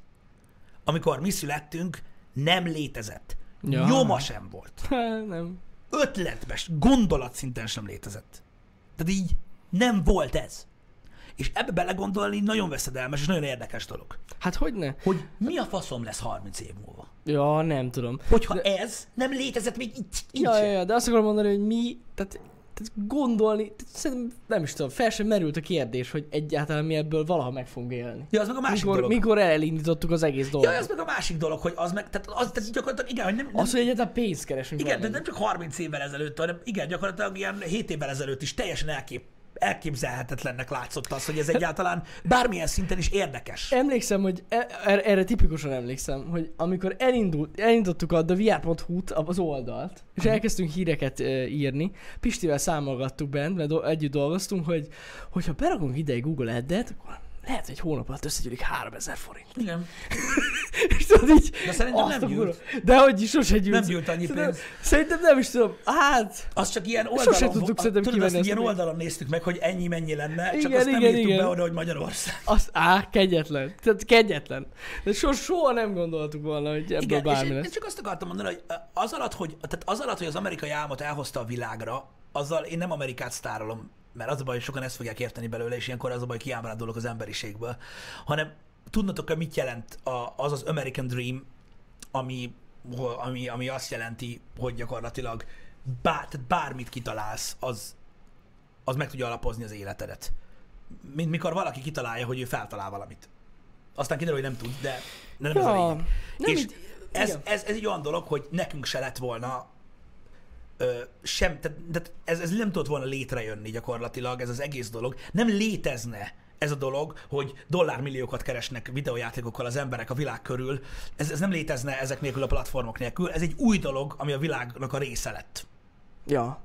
amikor mi születtünk, nem létezett. Ja. Nyoma sem volt. Há, nem. Ötletben, gondolatszinten sem létezett. Tehát így nem volt ez. És ebbe belegondolni nagyon veszedelmes és nagyon érdekes dolog. Hát hogy ne? Hogy mi a faszom lesz 30 év múlva? Ja, nem tudom. Hogyha de... ez nem létezett még így, így Ja, ja, ja, de azt akarom mondani, hogy mi, tehát, tehát gondolni, szerintem nem is tudom, fel sem merült a kérdés, hogy egyáltalán mi ebből valaha meg fogunk élni. Ja, az meg a másik Mikor, dolog. mikor elindítottuk az egész dolgot. Ja, ez meg a másik dolog, hogy az meg, tehát, az, tehát gyakorlatilag igen, hogy nem, nem Az, hogy egyáltalán pénzt keresünk Igen, de nem csak 30 évvel ezelőtt, hanem igen, gyakorlatilag ilyen 7 évvel ezelőtt is teljesen elkép, elképzelhetetlennek látszott az, hogy ez egyáltalán bármilyen szinten is érdekes. Emlékszem, hogy e- erre, erre tipikusan emlékszem, hogy amikor elindult, elindítottuk a TheVR.hu-t, az oldalt, és elkezdtünk híreket e, írni, Pistivel számolgattuk bent, mert do- együtt dolgoztunk, hogy hogyha berakunk ide egy Google Ad-et, akkor lehet, hogy egy hónap alatt összegyűlik 3000 forint. Igen. És tudod így, De szerintem nem gyűlt. De hogy is sose gyűlt. Nem gyűlt annyi Szerintem- pénz. Szerintem nem is tudom. Hát, Az csak ilyen Sose oldalon, tudtuk a- szerintem tudod, azt ilyen oldalon néztük meg, hogy ennyi mennyi lenne, csak Igen, azt nem írtuk igen. be oda, hogy Magyarország. az, á, kegyetlen. Tehát kegyetlen. De so, soha nem gondoltuk volna, hogy ebből Igen, és bármi én, én lesz. csak azt akartam mondani, hogy az alatt, hogy, tehát az alatt, hogy az amerikai álmot elhozta a világra, azzal én nem Amerikát sztárolom, mert az a baj, hogy sokan ezt fogják érteni belőle, és ilyenkor az a baj, hogy kiábrándulok az emberiségből, hanem tudnatok hogy mit jelent az az American Dream, ami, ami, ami azt jelenti, hogy gyakorlatilag bár, tehát bármit kitalálsz, az, az meg tudja alapozni az életedet. Mint mikor valaki kitalálja, hogy ő feltalál valamit. Aztán kiderül, hogy nem tud, de nem ez a Ja, lényeg. nem és így- ez, ez, ez egy olyan dolog, hogy nekünk se lett volna ö, sem, tehát, tehát ez, ez nem tudott volna létrejönni gyakorlatilag, ez az egész dolog. Nem létezne ez a dolog, hogy dollármilliókat keresnek videójátékokkal az emberek a világ körül. Ez, ez nem létezne ezek nélkül a platformok nélkül. Ez egy új dolog, ami a világnak a része lett. Ja.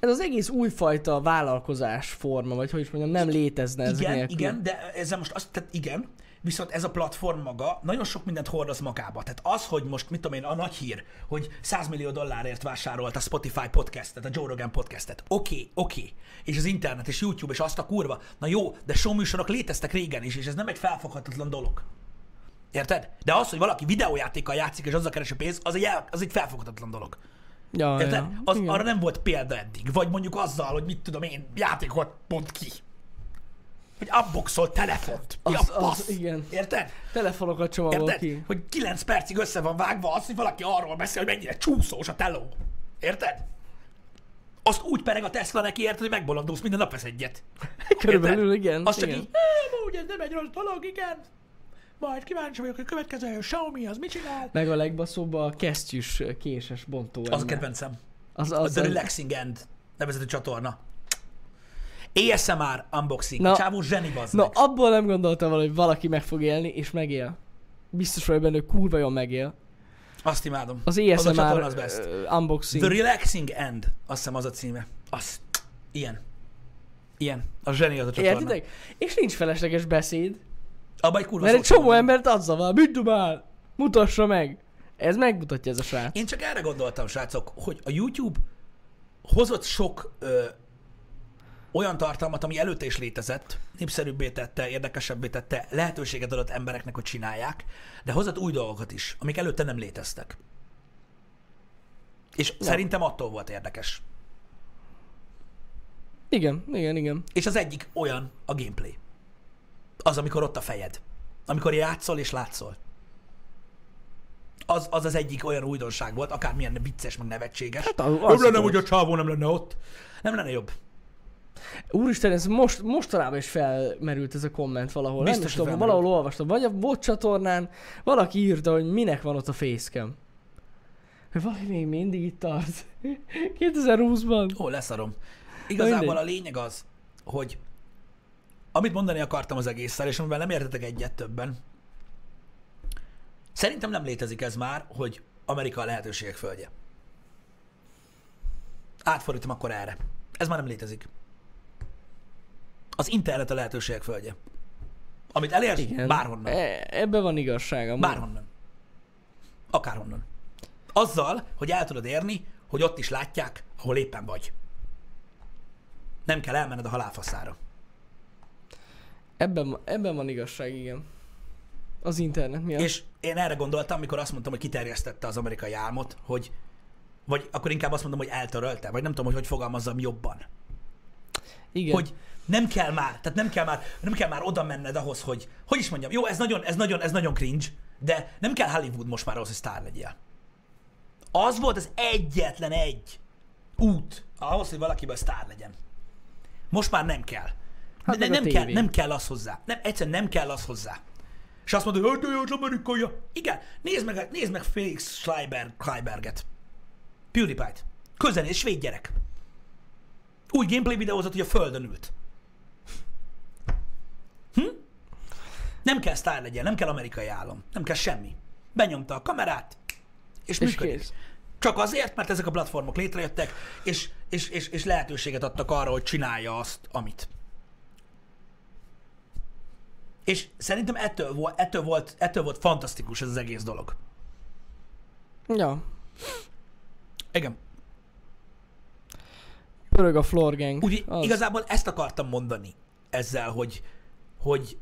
Ez az egész újfajta vállalkozás forma, vagy hogy is mondjam, nem létezne ezek igen, nélkül. igen, de ezzel most azt, tehát igen, viszont ez a platform maga nagyon sok mindent hordoz magába. Tehát az, hogy most, mit tudom én, a nagy hír, hogy 100 millió dollárért vásárolt a Spotify podcastet, a Joe Rogan podcastet. Oké, okay, oké. Okay. És az internet, és YouTube, és azt a kurva. Na jó, de show műsorok léteztek régen is, és ez nem egy felfoghatatlan dolog. Érted? De az, hogy valaki videójátékkal játszik, és azzal keresi pénzt, az egy, az egy felfoghatatlan dolog. Ja, Érted? ja. Az, igen. arra nem volt példa eddig. Vagy mondjuk azzal, hogy mit tudom én, játékot pont ki. Hogy unboxol telefont. Mi Az- a az- igen. Érted? Telefonokat csomagol Érted? ki. Hogy 9 percig össze van vágva az, hogy valaki arról beszél, hogy mennyire csúszós a teló. Érted? Azt úgy pereg a Tesla neki, érted, hogy megbolondulsz, minden nap vesz egyet. Körülbelül, Érted? igen. Az csak igen. így, "Á, amúgy ez nem egy rossz dolog, igen. Majd kíváncsi vagyok, hogy a következő a Xiaomi az mit csinál. Meg a legbaszóbb a kesztyűs késes bontó. Az a kedvencem. Az, Az az, az, Relaxing End nevezetű csatorna. ASMR unboxing. Na- Csávó zseni bazd Na, meg. abból nem gondoltam volna, hogy valaki meg fog élni, és megél. Biztos vagyok benne, hogy kurva jól megél. Azt imádom. Az Az a ASMR csatorna az best. uh, unboxing. The Relaxing End. Azt hiszem az a címe. Az. Ilyen. Ilyen. A zseni az a csatorna. Értitek? És nincs felesleges beszéd, Abba egy kurva mert egy csomó embert azzal van, mit dumál? Mutassa meg! Ez megmutatja ez a srác. Én csak erre gondoltam, srácok, hogy a YouTube hozott sok ö, olyan tartalmat, ami előtte is létezett, népszerűbbé tette, érdekesebbé tette, lehetőséget adott embereknek, hogy csinálják, de hozott új dolgokat is, amik előtte nem léteztek. És ja. szerintem attól volt érdekes. Igen, igen, igen. És az egyik olyan a gameplay. Az, amikor ott a fejed. Amikor játszol és látszol. Az, az az egyik olyan újdonság volt, akármilyen vicces, meg nevetséges. Hát az- nem az lenne, volt. hogy a csávó nem lenne ott. Nem lenne jobb. Úristen, ez most, mostanában is felmerült ez a komment valahol. Biztos, nem tudom, valahol olvastam. Vagy a VOD csatornán valaki írta, hogy minek van ott a facecam. Hogy valami még mindig itt tart. 2020-ban. Ó, leszarom. Igazából mindegy. a lényeg az, hogy amit mondani akartam az egésszel, és amivel nem értetek egyet többen, szerintem nem létezik ez már, hogy Amerika a lehetőségek földje. Átfordítom akkor erre. Ez már nem létezik. Az internet a lehetőségek földje. Amit elérsz, Igen. bárhonnan. E- ebben van igazság. amúgy. Bárhonnan. Akárhonnan. Azzal, hogy el tudod érni, hogy ott is látják, ahol éppen vagy. Nem kell elmenned a halálfaszára. Ebben, ebben van igazság, igen. Az internet miatt. És én erre gondoltam, amikor azt mondtam, hogy kiterjesztette az amerikai álmot, hogy vagy akkor inkább azt mondom, hogy eltörölte, vagy nem tudom, hogy hogy fogalmazzam jobban. Igen. hogy nem kell már, tehát nem kell már, nem kell már oda menned ahhoz, hogy, hogy is mondjam, jó, ez nagyon, ez nagyon, ez nagyon cringe, de nem kell Hollywood most már ahhoz, hogy sztár legyél. Az volt az egyetlen egy út ahhoz, hogy valakiből sztár legyen. Most már nem kell. Hát ne, nem, kell nem kell az hozzá. Nem, egyszerűen nem kell az hozzá. És azt mondod, hogy de jó, az amerikai. Igen, nézd meg, nézd meg Felix Schreiber, Schreiberget. PewDiePie-t. Közenész, svéd gyerek. Úgy gameplay videózott, hogy a földön ült. Hm? Nem kell sztár legyen, nem kell amerikai állam, nem kell semmi. Benyomta a kamerát, és, És működik. kész. Csak azért, mert ezek a platformok létrejöttek, és, és, és, és lehetőséget adtak arra, hogy csinálja azt, amit. És szerintem ettől volt, ettől volt, ettől volt fantasztikus ez az egész dolog. Ja. Igen. Pörög a floor gang. Úgy, Az. igazából ezt akartam mondani ezzel, hogy, hogy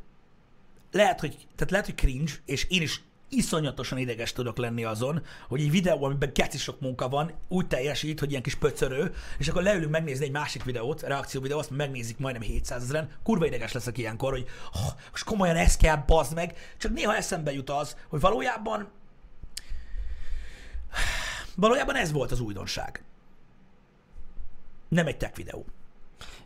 lehet, hogy, tehát lehet, hogy cringe, és én is iszonyatosan ideges tudok lenni azon, hogy egy videó, amiben geci sok munka van, úgy teljesít, hogy ilyen kis pöcörő, és akkor leülünk megnézni egy másik videót, reakció videót, azt megnézik majdnem 700 ezeren, kurva ideges leszek ilyenkor, hogy oh, most komolyan ez kell, bazd meg, csak néha eszembe jut az, hogy valójában valójában ez volt az újdonság. Nem egy tech videó.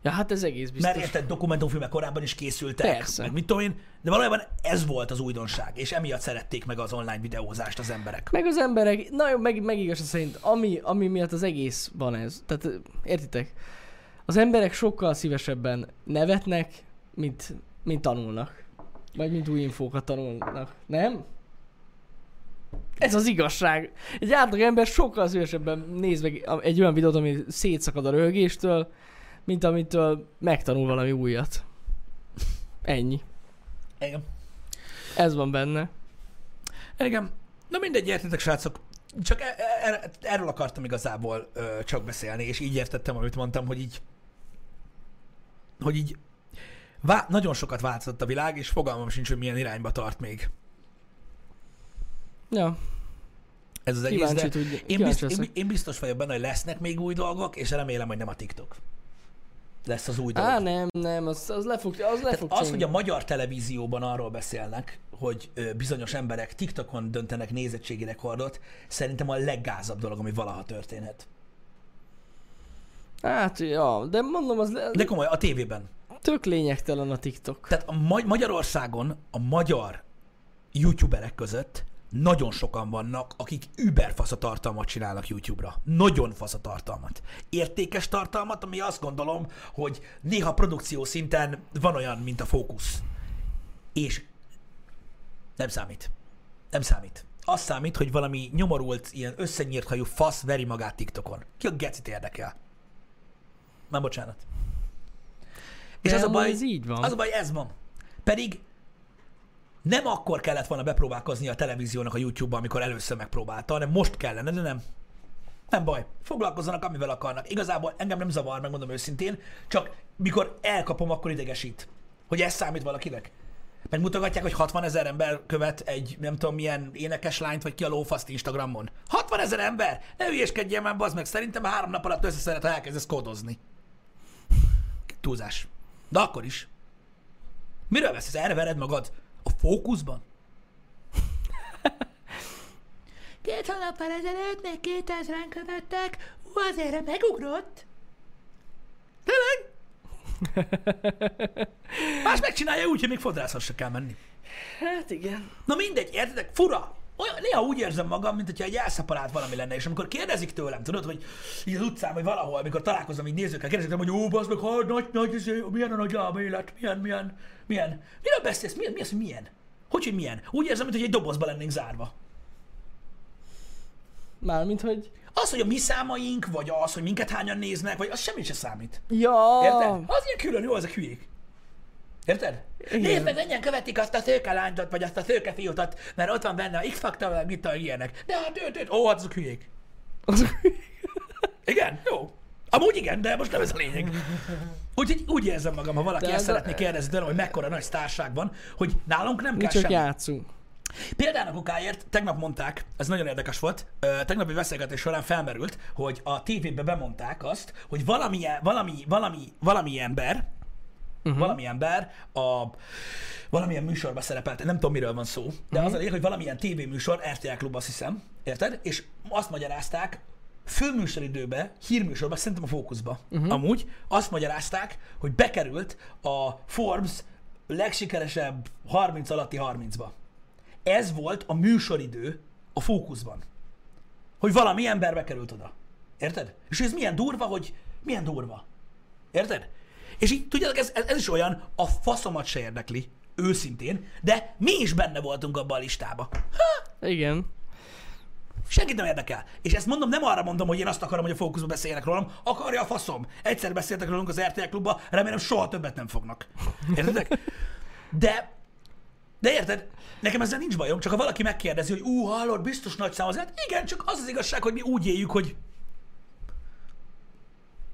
Ja, hát ez egész biztos. Mert érted, dokumentumfilmek korábban is készültek, Persze. meg mit tudom én, de valójában ez volt az újdonság, és emiatt szerették meg az online videózást az emberek. Meg az emberek, nagyon meg, meg igaz szerint, ami, ami miatt az egész van ez. Tehát értitek? Az emberek sokkal szívesebben nevetnek, mint, mint tanulnak. Vagy mint új infókat tanulnak. Nem? Ez az igazság. Egy átlag ember sokkal szívesebben néz meg egy olyan videót, ami szétszakad a röhögéstől, mint amitől megtanul valami újat. Ennyi. Igen. Ez van benne. Igen. Na mindegy, értitek, srácok. Csak e- e- er- erről akartam igazából ö, csak beszélni, és így értettem, amit mondtam, hogy így hogy így vá- nagyon sokat változott a világ, és fogalmam sincs, hogy milyen irányba tart még Ja, ez az egész, de tudj, én, kíváncsi bizt, én, én biztos vagyok benne, hogy lesznek még új dolgok, és remélem, hogy nem a TikTok. Lesz az új dolog. Á, nem, nem, az, az le fog, az le fog az, hogy a magyar televízióban arról beszélnek, hogy ö, bizonyos emberek TikTokon döntenek nézettségi rekordot, szerintem a leggázabb dolog, ami valaha történhet. Hát, ja, de mondom, az le, De komoly, a tévében. tök lényegtelen a TikTok. Tehát a Ma- Magyarországon a magyar youtuberek között nagyon sokan vannak, akik a tartalmat csinálnak YouTube-ra. Nagyon fasz a tartalmat. Értékes tartalmat, ami azt gondolom, hogy néha produkció szinten van olyan, mint a fókusz. És nem számít. Nem számít. Az számít, hogy valami nyomorult, ilyen összenyírt hajú fasz veri magát TikTokon. Ki a gecit érdekel? Már bocsánat. És De az a baj, ez így van. az a baj, ez van. Pedig nem akkor kellett volna bepróbálkozni a televíziónak a YouTube-ba, amikor először megpróbálta, hanem most kellene, de nem. Nem baj. Foglalkozzanak, amivel akarnak. Igazából engem nem zavar, megmondom őszintén, csak mikor elkapom, akkor idegesít. Hogy ez számít valakinek. Megmutogatják, hogy 60 ezer ember követ egy nem tudom milyen énekes lányt, vagy ki a lófaszt Instagramon. 60 ezer ember? Ne hülyeskedjél már, bazd meg. Szerintem három nap alatt összeszeret, ha elkezdesz kódozni. Túlzás. De akkor is. Miről veszesz? Erre vered magad? A fókuszban? Két hónappal ezelőtt még 2000-en követtek, ú, azért megugrott. Tényleg? Más megcsinálja úgy, hogy még fodrászhoz se kell menni. Hát igen. Na mindegy, értedek? Fura. Olyan, néha úgy érzem magam, mint hogyha egy elszeparált valami lenne, és amikor kérdezik tőlem, tudod, hogy így az utcán, vagy valahol, amikor találkozom így nézőkkel, kérdezik tőlem, hogy ó, bazd meg, ha, nagy, nagy, izé, milyen a nagy lába élet, milyen, milyen, milyen. Miről beszélsz? Mi, mi az, hogy milyen? Hogy, hogy milyen? Úgy érzem, mint hogy egy dobozba lennénk zárva. Mármint, hogy... Az, hogy a mi számaink, vagy az, hogy minket hányan néznek, vagy az semmit se számít. Ja! Érted? Az ilyen külön jó, ezek hülyék. Érted? Nézd meg, mennyien követik azt a szőke lányot, vagy azt a szőke fiútat, mert ott van benne a X-faktor, vagy mit tudom, ilyenek. De hát őt, őt, ó, hát azok hülyék. Igen, jó. Amúgy igen, de most nem ez a lényeg. Úgyhogy úgy érzem magam, ha valaki De ezt ez a- szeretné kérdezni tőlem, hogy mekkora nagy sztárság van, hogy nálunk nem kell csak semmi. játszunk. Példának okáért tegnap mondták, ez nagyon érdekes volt, ö, tegnap egy beszélgetés során felmerült, hogy a tévébe bemondták azt, hogy valami, valami, valami, valami ember, uh-huh. valami ember a valamilyen műsorba szerepelt, nem tudom miről van szó, de uh-huh. az a lényeg, hogy valamilyen tévéműsor, RTL Klub azt hiszem, érted? És azt magyarázták, főműsoridőbe, hírműsorba, szerintem a fókuszba uh-huh. amúgy, azt magyarázták, hogy bekerült a Forbes legsikeresebb 30 alatti 30-ba. Ez volt a műsoridő a fókuszban. Hogy valami ember bekerült oda. Érted? És ez milyen durva, hogy milyen durva. Érted? És így, tudjátok, ez, ez, ez is olyan, a faszomat se érdekli, őszintén, de mi is benne voltunk abban a listába. Ha, Igen. Senkit nem érdekel. És ezt mondom, nem arra mondom, hogy én azt akarom, hogy a fókuszban beszéljenek rólam. Akarja a faszom. Egyszer beszéltek rólunk az RTL klubba, remélem soha többet nem fognak. Értedek? De, de érted? Nekem ezzel nincs bajom, csak ha valaki megkérdezi, hogy ú, hallod, biztos nagy szám az hát igen, csak az az igazság, hogy mi úgy éljük, hogy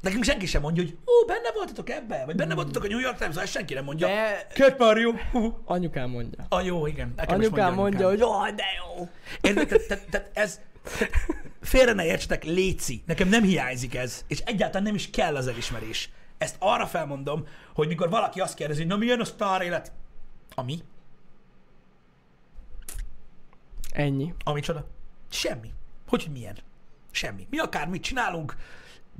Nekünk senki sem mondja, hogy ú, benne voltatok ebbe, vagy benne voltatok a New York Times, ezt senki nem mondja. De- Kurt Mario. Anyukám mondja. A jó, igen. Nekem Anyukám mondja, anyukám. hogy jaj, de jó. Érted? Tehát, tehát, tehát ez... Tehát félre ne értsetek, léci. Nekem nem hiányzik ez, és egyáltalán nem is kell az elismerés. Ezt arra felmondom, hogy mikor valaki azt kérdezi, hogy na milyen a sztár élet? Ami? Ennyi. Ami csoda? Semmi. Hogy hogy milyen? Semmi. Mi akármit csinálunk,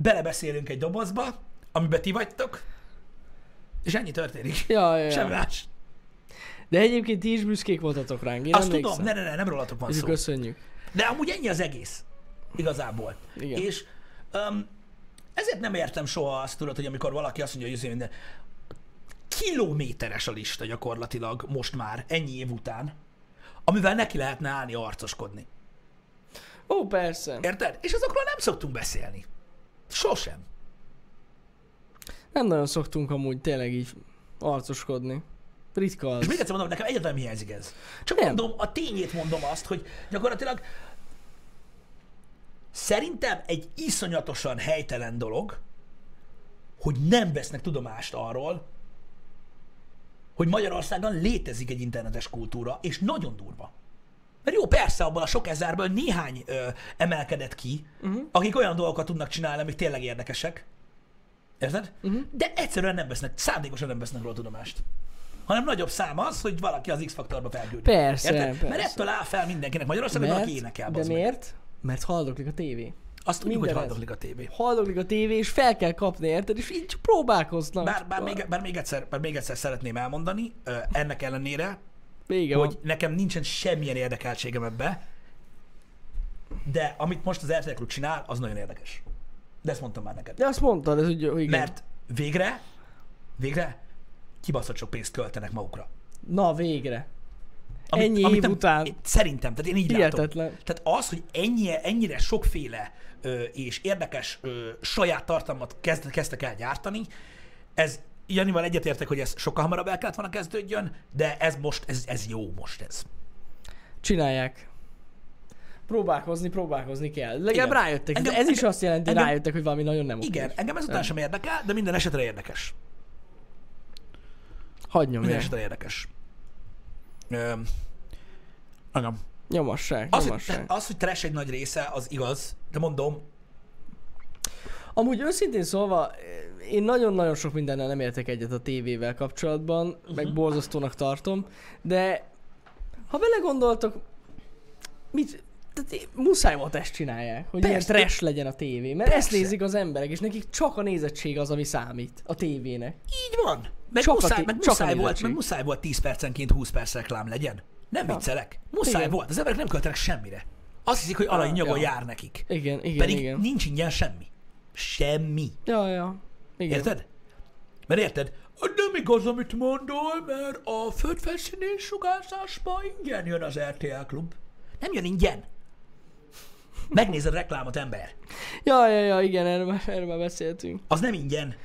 belebeszélünk egy dobozba, amiben ti vagytok, és ennyi történik. Ja, ja, Semmi ja. más. De egyébként ti is büszkék voltatok ránk. Én Azt tudom, ne, ne, ne, nem rólatok van És szó. köszönjük. De amúgy ennyi az egész. Igazából. Igen. És um, ezért nem értem soha azt, tudod, hogy amikor valaki azt mondja, hogy izé minden, kilométeres a lista gyakorlatilag most már, ennyi év után, amivel neki lehetne állni arcoskodni. Ó, persze. Érted? És azokról nem szoktunk beszélni. Sosem. Nem nagyon szoktunk amúgy tényleg így arcoskodni. Ritka az. És még egyszer mondom, nekem egyáltalán nem hiányzik ez. Csak Nem. mondom, a tényét mondom azt, hogy gyakorlatilag szerintem egy iszonyatosan helytelen dolog, hogy nem vesznek tudomást arról, hogy Magyarországon létezik egy internetes kultúra, és nagyon durva. Mert jó, persze, abban a sok ezerből néhány ö, emelkedett ki, uh-huh. akik olyan dolgokat tudnak csinálni, amik tényleg érdekesek. Érted? Uh-huh. De egyszerűen nem vesznek, szándékosan nem vesznek róla tudomást. Hanem nagyobb szám az, hogy valaki az X-faktorba felgyűjt. Persze, Érted? Mert persze. ettől áll fel mindenkinek Magyarországon, hogy valaki énekel. de bazd meg. miért? Mert haldoklik a tévé. Azt tudjuk, hogy Minden haldoklik a tévé. Haldoklik a tévé, és fel kell kapni, érted? És így próbálkoznak. Bár, bár, még, bár, még egyszer, bár még egyszer szeretném elmondani, ennek ellenére, Vége hogy van. nekem nincsen semmilyen érdekeltségem ebbe, de amit most az RTL Klub csinál, az nagyon érdekes. De ezt mondtam már neked. De azt mondtad, ez úgy, hogy igen. Mert végre, végre kibaszott sok pénzt költenek magukra. Na, végre. Ennyi év nem- után. én- Szerintem, tehát én így Hihetetlen. látom. Tehát az, hogy ennyi, ennyire sokféle ö, és érdekes ö, saját tartalmat kezd, kezdtek el gyártani, ez Janival egyetértek, hogy ez sokkal hamarabb el kellett volna kezdődjön, de ez most, ez, ez jó most ez. Csinálják. Próbálkozni, próbálkozni kell. Legalább Igen. rájöttek. Engem- ez is engem- azt jelenti, engem- rájöttek, hogy valami nagyon nem oké. Igen, engem ezután sem érdekel, de minden esetre érdekes. Hagy Minden nyomják. esetre érdekes. Ö, Agam. Nyomassák, Az, hogy, nyomassák. az, hogy trash egy nagy része, az igaz, de mondom, Amúgy őszintén szólva, én nagyon-nagyon sok mindennel nem értek egyet a tévével kapcsolatban, uh-huh. meg borzasztónak tartom, de ha belegondoltok, mit, tehát muszáj volt ezt csinálják, hogy ilyen Persze. trash legyen a tévé, mert ezt Persze. nézik az emberek, és nekik csak a nézettség az, ami számít a tévének. így van. Meg, Csak muszáj, csak a muszáj volt, meg muszáj volt 10 percenként 20 perc reklám legyen. Nem Ja. viccelek. Muszáj Igen. volt. Az emberek nem költenek semmire. Azt hiszik, hogy aranynyagon Ja. jár nekik. Igen, igen, Pedig igen. nincs ingyen semmi. Semmi. Ja, ja. Igen. Érted? Mert érted? Nem igaz, amit mondol, mert a földfelszínén sugárzásba ingyen jön az RTL klub. Nem jön ingyen. Megnézed a reklámot, ember. Ja, ja, ja, igen, erről erről beszéltünk. Az nem ingyen.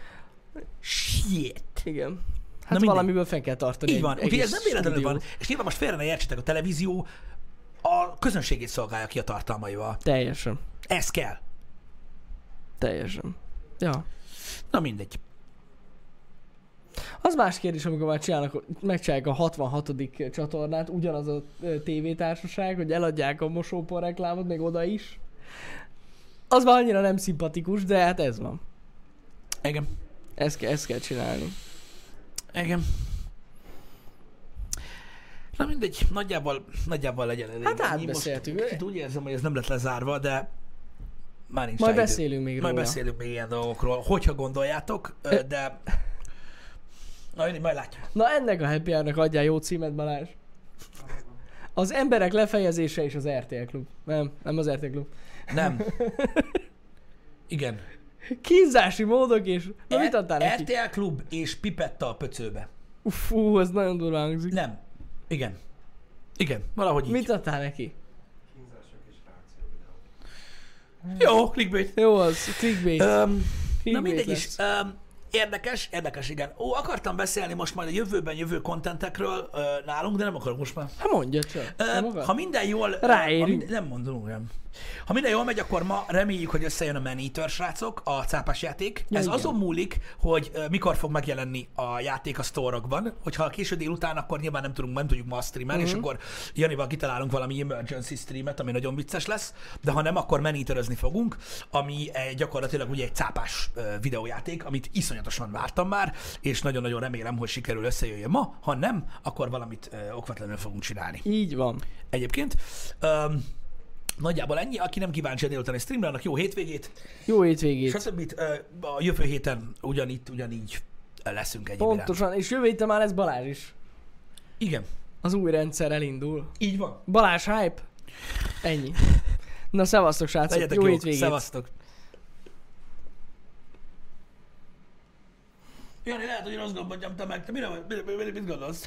Shit. Igen. Hát mindegy. valamiből fenn kell tartani Így van. Úgyhogy ez nem véletlenül van. És nyilván most félre ne értsétek, a televízió a közönségét szolgálja ki a tartalmaival. Teljesen. Ez kell. Teljesen. Ja. Na mindegy. Az más kérdés, amikor már csinálnak, megcsinálják a 66. csatornát, ugyanaz a tévétársaság, hogy eladják a mosópor reklámot, még oda is. Az már annyira nem szimpatikus, de hát ez van. Igen. Ezt, ke- ezt kell csinálni. Igen. Na mindegy, nagyjából, nagyjából legyen elég. Hát ennyi. átbeszéltük. Most kicsit úgy érzem, hogy ez nem lett lezárva, de már nincs Majd rá idő. beszélünk még Majd róla. beszélünk még ilyen dolgokról, hogyha gondoljátok, de... Na, mindegy, majd látjuk. Na ennek a happy hour-nak adjál jó címet, Balázs. Az emberek lefejezése és az RTL Klub. Nem, nem az RTL Klub. Nem. Igen. Kínzási módok és... Na mit adtál neki? RTL Klub és Pipetta a pöcőbe. Uff, ez nagyon durva hangzik. Nem. Igen. Igen, valahogy így. Mit adtál neki? Kínzások és reakció videó. Jó, clickbait. Jó az, clickbait. Um, na Clickbait mindegy lesz. is. Um, érdekes, érdekes, igen. Ó, akartam beszélni most majd a jövőben jövő kontentekről nálunk, de nem akarok most már. Hát mondja csak. Akar? ha minden jól... Ráérünk. Minden, nem mondom, nem. Ha minden jól megy, akkor ma reméljük, hogy összejön a Man Eater, srácok, a cápás játék. Ja, Ez igen. azon múlik, hogy uh, mikor fog megjelenni a játék a sztorokban. Hogyha a késő délután, akkor nyilván nem tudunk, nem tudjuk ma streamelni, Mhm. és akkor Janival kitalálunk valami emergency streamet, ami nagyon vicces lesz, de ha nem, akkor Man Eaterezni fogunk, ami egy, gyakorlatilag ugye egy cápás uh, videójáték, amit iszonyatosan vártam már, és nagyon-nagyon remélem, hogy sikerül összejöjjön ma. Ha nem, akkor valamit uh, okvetlenül fogunk csinálni Így van. egyébként. Um, nagyjából ennyi. Aki nem kíváncsi a délutáni streamre, annak jó hétvégét. Jó hétvégét. Stb. A jövő héten ugyanitt, ugyanígy leszünk iránt. Pontosan, és jövő héten már lesz Balázs is. Igen, Az új rendszer elindul. így van. Balázs hype. Ennyi. Na szevasztok srácok, Legyetek jó jók, hétvégét. szevasztok. Jani, lehet, hogy rosszul mondjam te meg. Te mire, mire, mit gondolsz?